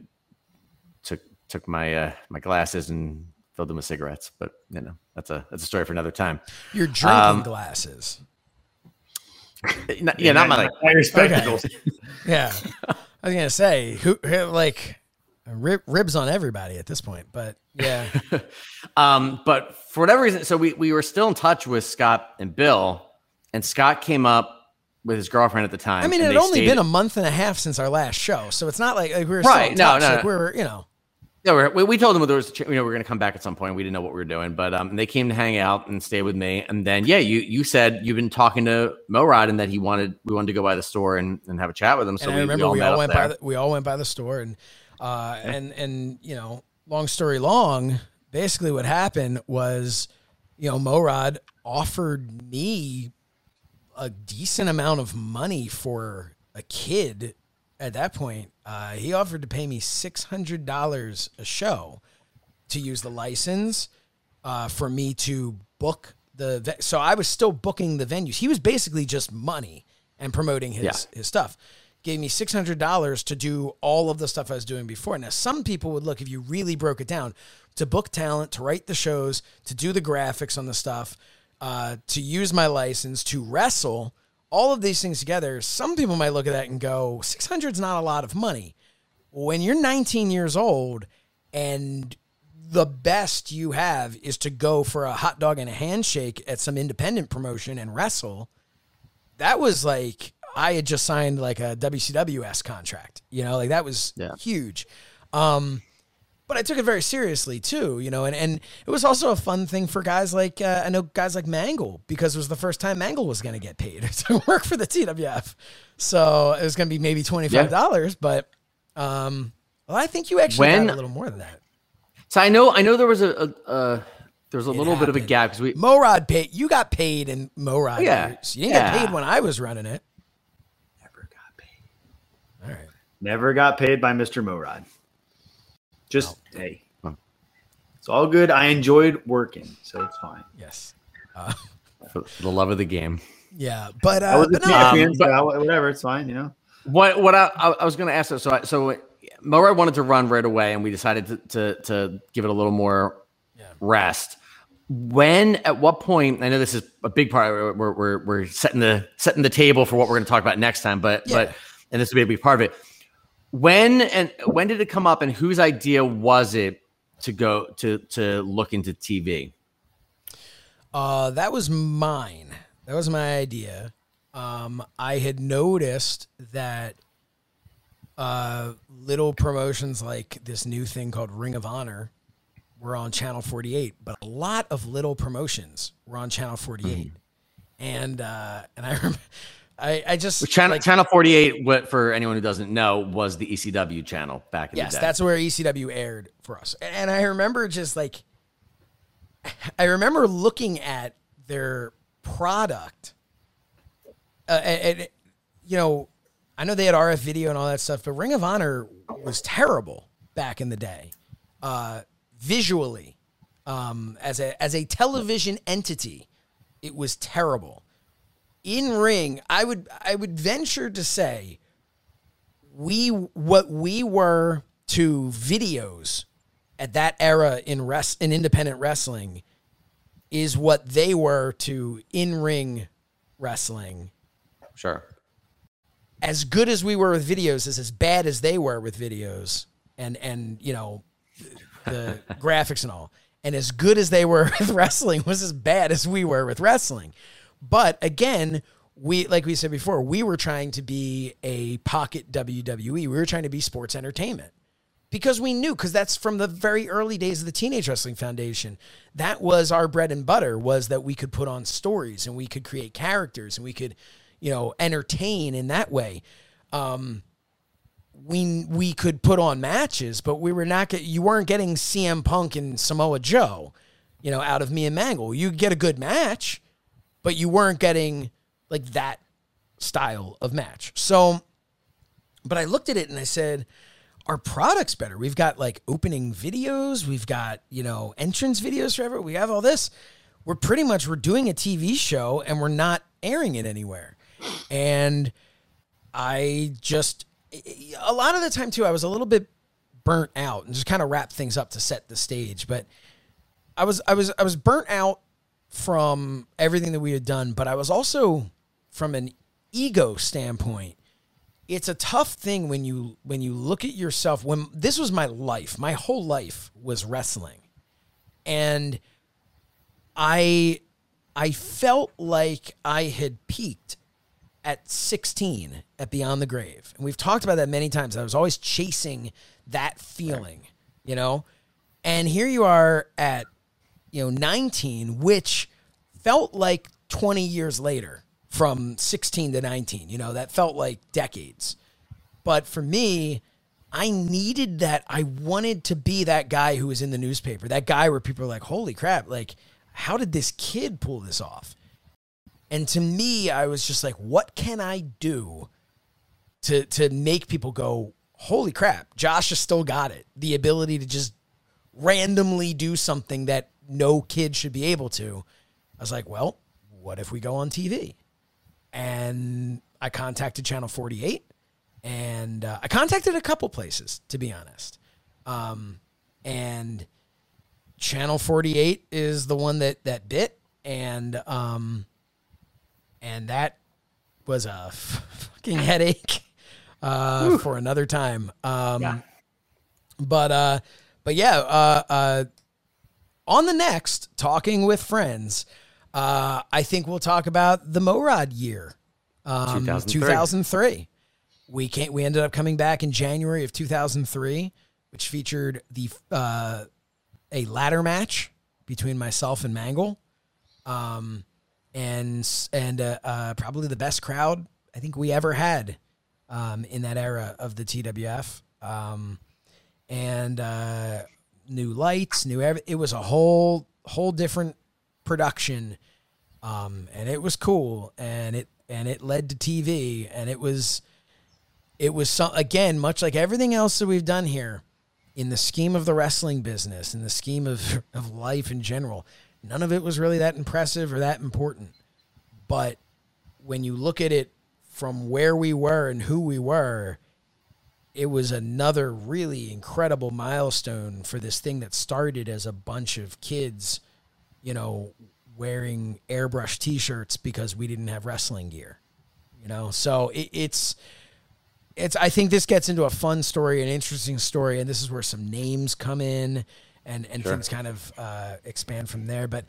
took took my uh, my glasses and filled them with cigarettes. But you know, that's a that's a story for another time. Your drinking Um, glasses. Not- yeah, not my like. I respect it. Yeah, I was gonna say who who- like rib, ribs on everybody at this point, but yeah, Um, but for whatever reason, so we we were still in touch with Scott and Bill, and Scott came up with his girlfriend at the time. I mean, it had only stayed- been a month and a half since our last show, so it's not like, like we were Right, Still no, no, like no. we were, you know, Yeah, we, we told them there was, you know, we were going to come back at some point. We didn't know what we were doing, but um, they came to hang out and stay with me. And then, yeah, you you said you've been talking to Morad and that he wanted we wanted to go by the store and, and have a chat with him. So and we, I remember we all we all went there. by the, we all went by the store and uh and and you know long story long basically what happened was you know Morad offered me a decent amount of money for a kid at that point uh he offered to pay me $600 a show to use the license uh for me to book the ve- so I was still booking the venues he was basically just money and promoting his Yeah. his stuff gave me $600 to do all of the stuff I was doing before. Now, some people would look, if you really broke it down, to book talent, to write the shows, to do the graphics on the stuff, uh, to use my license, to wrestle, all of these things together. Some people might look at that and go, 600 is not a lot of money. When you're 19 years old and the best you have is to go for a hot dog and a handshake at some independent promotion and wrestle, that was like I had just signed like a WCWS contract. You know, like that was Yeah. huge. Um, but I took it very seriously too, you know, and, and it was also a fun thing for guys like uh, I know guys like Mangol because it was the first time Mangol was going to get paid to work for the TWF, so it was going to be maybe twenty five dollars, but um, well, I think you actually When- got a little more than that. So I know I know there was a, a uh, there was a It little bit of a gap because we Morad paid. You got paid in Morad. Yeah. years. You didn't get paid when I was running it. Never got paid. All right. Never got paid by Mr. Morad. Just hey, Oh. it's all good. I enjoyed working, so it's fine. Yes. for the love of the game. Yeah, but I uh, was a but no, champion, Um, so I- whatever. It's fine, you know. What what I, I, I was going to ask so I, so Murray wanted to run right away, and we decided to to, to give it a little more rest. When at what point? I know this is a big part. We're we're, we're setting the setting the table for what we're going to talk about next time, but Yeah. but and this will be a big part of it. When and when did it come up, and whose idea was it to go to to look into TV? Uh, that was mine. That was my idea. Um, I had noticed that uh, little promotions like this new thing called Ring of Honor were on Channel 48, but a lot of little promotions were on Channel 48. And uh, and I remember, I, I just Channel like, Channel Forty Eight. What for anyone who doesn't know was the ECW channel back in Yes, the day. that's where ECW aired for us. And I remember just like, I remember looking at their product. Uh, and, and, you know, I know they had RF video and all that stuff, but Ring of Honor was terrible back in the day, uh, visually, um, as a as a television entity, it was terrible. In ring, I would I would venture to say we what we were to videos at that era in rest in independent wrestling is what they were to in-ring wrestling. Sure. as good as we were with videos is as bad as they were with videos and and you know the graphics and all. And as good as they were with wrestling was as bad as we were with wrestling but again we like we said before we were trying to be a pocket WWE we were trying to be sports entertainment because we knew because that's from the very early days of the teenage wrestling foundation. That was our bread and butter was that we could put on stories and we could create characters and we could you know entertain in that way. Um we we could put on matches but we were not get, you weren't getting CM Punk and Samoa Joe you know out of me and Mangol you get a good match but you weren't getting like that style of match so but I looked at it and I said our product's better. We've got like opening videos, we've got, you know, entrance videos forever. We have all this. We're pretty much we're doing a TV show and we're not airing it anywhere. And I just a lot of the time too, I was a little bit burnt out and just kind of wrap things up to set the stage. But I was I was I was burnt out from everything that we had done, but I was also from an ego standpoint it's a tough thing when you when you look at yourself when this was my life my whole life was wrestling. And i i felt like i had peaked at 16 at beyond the grave. And we've talked about that many times. I was always chasing that feeling you know? And here you are at you know 19 which felt like 20 years later from 16 to 19 you know that felt like decades. But for me i needed that. I wanted to be that guy who was in the newspaper that guy where people are like holy crap like how did this kid pull this off? And to me i was just like what can i do to to make people go holy crap josh has still got it the ability to just randomly do something that no kid should be able to i was like well what if we go on tv and I contacted Channel 48 and uh, I contacted a couple places to be honest. Um, and Channel 48 is the one that that bit, and um, and that was a fucking headache uh, for another time. Um, Yeah. but uh, but yeah, uh, uh, on the next talking with friends, uh, I think we'll talk about the Morad year, um, 2003. 2003. We can't. We ended up coming back in January of 2003, which featured the uh, a ladder match between myself and Mangol, um, and and uh, uh, probably the best crowd I think we ever had um, in that era of the TWF. Um, and uh, new lights, new ev- it was a whole whole different production, um, and it was cool, and it and it led to TV, and it was it was some again much like everything else that we've done here in the scheme of the wrestling business in the scheme of of life in general none of it was really that impressive or that important. But when you look at it from where we were and who we were it was another really incredible milestone for this thing that started as a bunch of kids you know wearing airbrush t-shirts because we didn't have wrestling gear you know so it, it's it's I think this gets into a fun story, an interesting story, and this is where some names come in and and things kind of uh, expand from there. But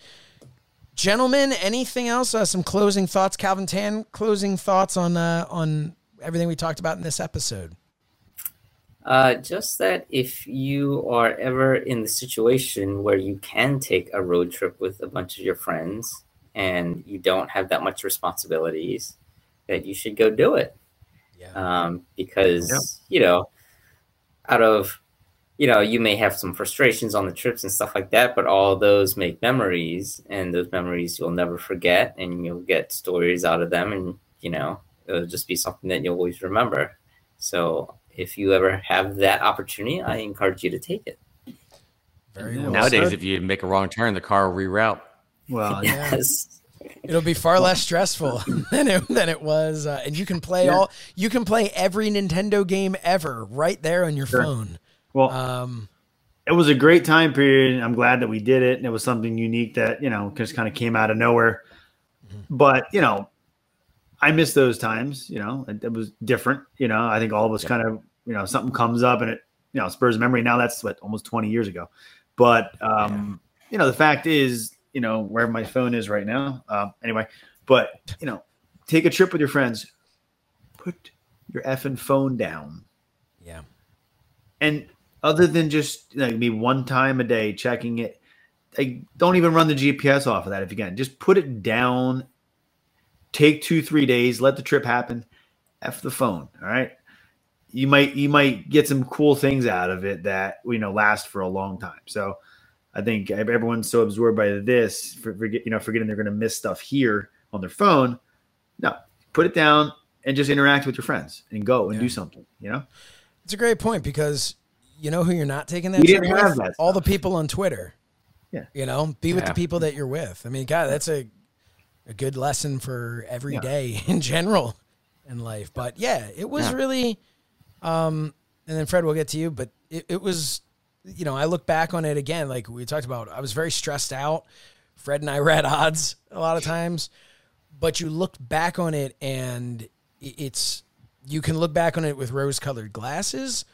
gentlemen, anything else? Uh, some closing thoughts, Calvin Tan. Closing thoughts on uh, on everything we talked about in this episode. Uh, just that if you are ever in the situation where you can take a road trip with a bunch of your friends and you don't have that much responsibilities, that you should go do it. Yeah. Um, because, you know, out of, you know, you may have some frustrations on the trips and stuff like that, but all those make memories and those memories you'll never forget and you'll get stories out of them and, you know, it'll just be something that you'll always remember. So if you ever have that opportunity, I encourage you to take it. Very well. Nowadays, said. if you make a wrong turn, the car will reroute. Well, Yes. It'll be far less stressful than it than it was, uh, and you can play Yeah. all you can play every Nintendo game ever right there on your Sure. phone. well, Um, it was a great time period. I'm glad that we did it, and it was something unique that you know just kind of came out of nowhere. But you know, I miss those times. You know, it, it was different. You know, I think all of us kind of you know something comes up and it you know spurs memory. Now that's what almost 20 years ago. But um, you know, the fact is, you know, where my phone is right now. Um, anyway, but you know, take a trip with your friends. Put your effing phone down yeah, and other than just like me one time a day checking it like don't even run the gps off of that if you can just put it down take two three days let the trip happen f the phone all right you might you might get some cool things out of it that you know last for a long time so i think everyone's so absorbed by this for, forget you know forgetting they're going to miss stuff here on their phone no put it down and just interact with your friends and go and Yeah. do something you know it's a great point because you know who you're not taking that We trip didn't have with? that All the people on Twitter. Yeah. You know, be with the people that you're with. I mean, God, that's a a good lesson for every Yeah. day in general in life. But yeah, it was Yeah. really um and then Fred we'll get to you, but it, it was you know, I look back on it again, like we talked about, I was very stressed out. Fred and I were at odds a lot of times. But you look back on it and it's you can look back on it with rose colored glasses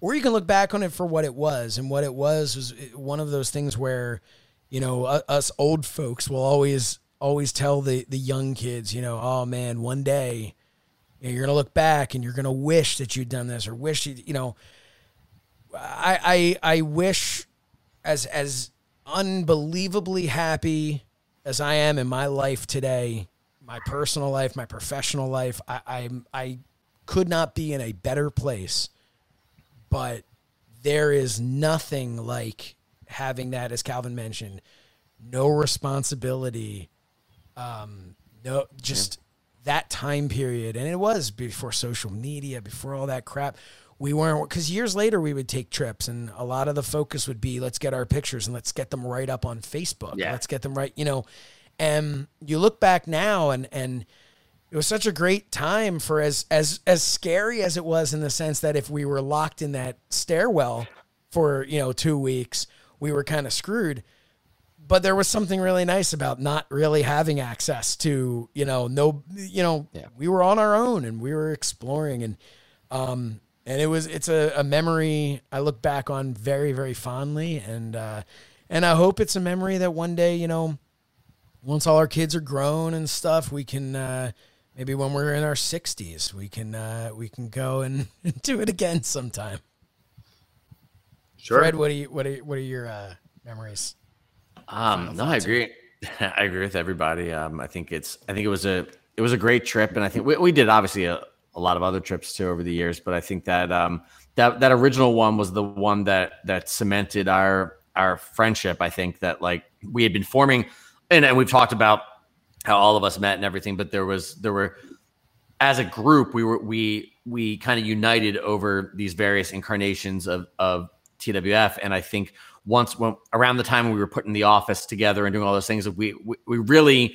or you can look back on it for what it was and what it was was one of those things where you know us old folks will always always tell the the young kids you know oh man one day you're gonna look back and you're gonna wish that you'd done this or wish you you know. I i i wish as as unbelievably happy as i am in my life today my personal life my professional life i i i could not be in a better place. But there is nothing like having that as calvin mentioned no responsibility um no just that time period and it was before social media before all that crap we weren't because years later we would take trips and a lot of the focus would be let's get our pictures and let's get them right up on facebook Yeah. let's get them right you know and you look back now and and it was such a great time for as as as scary as it was in the sense that if we were locked in that stairwell for you know two weeks, we were kind of screwed. But there was something really nice about not really having access to you know no you know Yeah. we were on our own and we were exploring and um and it was it's a, a memory I look back on very very fondly and uh and I hope it's a memory that one day you know once all our kids are grown and stuff, we can uh, maybe when we're in our sixties, we can uh, we can go and do it again sometime. Sure. Fred, what are you what are what are your uh, memories? Um, no, I agree. I agree with everybody. Um, I think it's. I think it was a. It was a great trip, and I think we, we did obviously a, a lot of other trips too over the years. But I think that um, that that original one was the one that that cemented our our friendship. I think that like we had been forming, and, and we've talked about how all of us met and everything. But there was there were as a group we were we we kind of united over these various incarnations of of TWF, and I think once when around the time we were putting the office together and doing all those things, we we, we really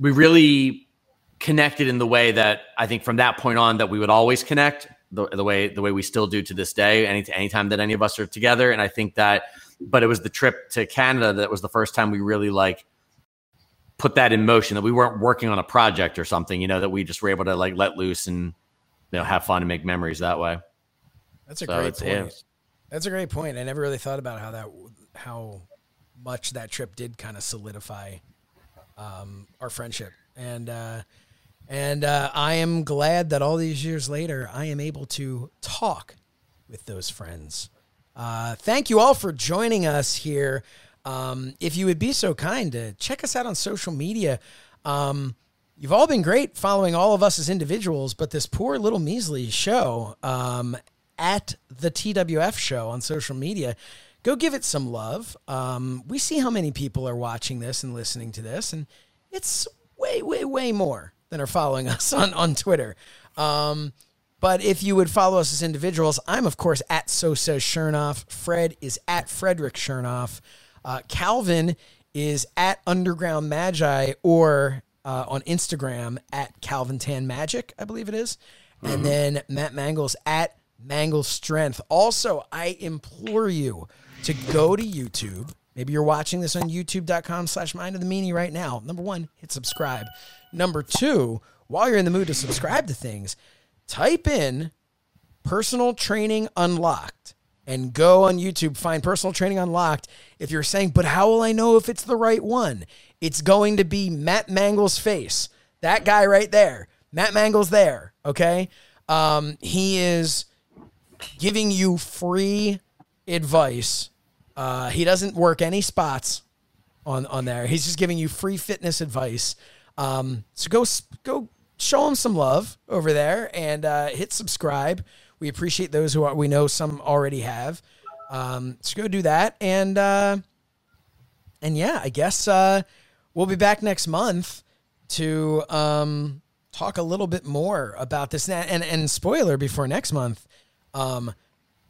we really connected in the way that I think from that point on that we would always connect the, the way the way we still do to this day. Any anytime that any of us are together, and I think that, but it was the trip to Canada that was the first time we really like put that in motion that we weren't working on a project or something, you know, that we just were able to like let loose and you know have fun and make memories that way. That's a So great point. That's a great point. I never really thought about how that how much that trip did kind of solidify um, our friendship, and uh, and uh, I am glad that all these years later, I am able to talk with those friends. Uh, thank you all for joining us here. Um, if you would be so kind to check us out on social media. Um, you've all been great following all of us as individuals, but this poor little measly show um, at the TWF show on social media, go give it some love. Um, we see how many people are watching this and listening to this, and it's way, way, way more than are following us on, on Twitter. Um, but if you would follow us as individuals, I'm of course at So Says Shernoff. Fred is at Frederick Shernoff. Uh, Calvin is at Underground Magi or uh, on Instagram at Calvin Tan Magic, I believe it is. And then Matt Mangol's at Mangles Strength. Also, I implore you to go to YouTube. Maybe you're watching this on youtube.com slash mind of the meanie right now. Number one, hit subscribe. Number two, while you're in the mood to subscribe to things, type in personal training unlocked and go on YouTube, find personal training unlocked. If you're saying, but how will I know if it's the right one? It's going to be Matt Mangol's face. That guy right there. Matt Mangol's there. Okay. Um, he is giving you free advice. Uh, he doesn't work any spots on on there. He's just giving you free fitness advice. Um, so go go show him some love over there and uh, hit subscribe. We appreciate those who are, we know some already have. Um, so go do that and uh, and yeah, I guess uh, we'll be back next month to um, talk a little bit more about this. And, and and spoiler before next month, um,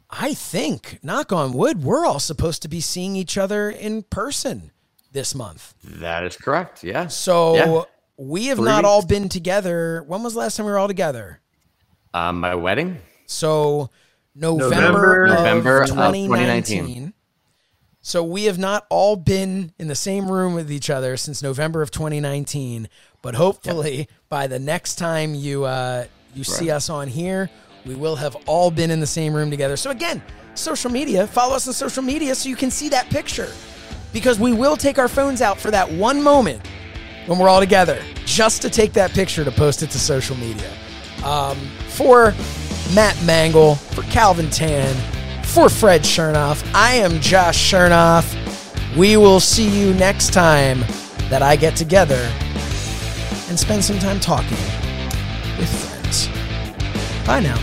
I think knock on wood, we're all supposed to be seeing each other in person this month. That is correct. Yeah. So Yeah. we have Three not weeks. all been together. When was the last time we were all together? Um, my wedding. So November, November- of November of 2019. 2019. So we have not all been in the same room with each other since November of 2019. But hopefully by the next time you uh, you see us on here, we will have all been in the same room together. So again, social media, follow us on social media so you can see that picture. Because we will take our phones out for that one moment when we're all together, just to take that picture to post it to social media. Um, for Matt Mangol, for Calvin Tan, for Fred Shernoff, I am Josh Shernoff. We will see you next time that I get together and spend some time talking with friends. Bye now.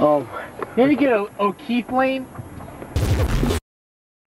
Oh, Can we get a O'Keefe lane? Let's go.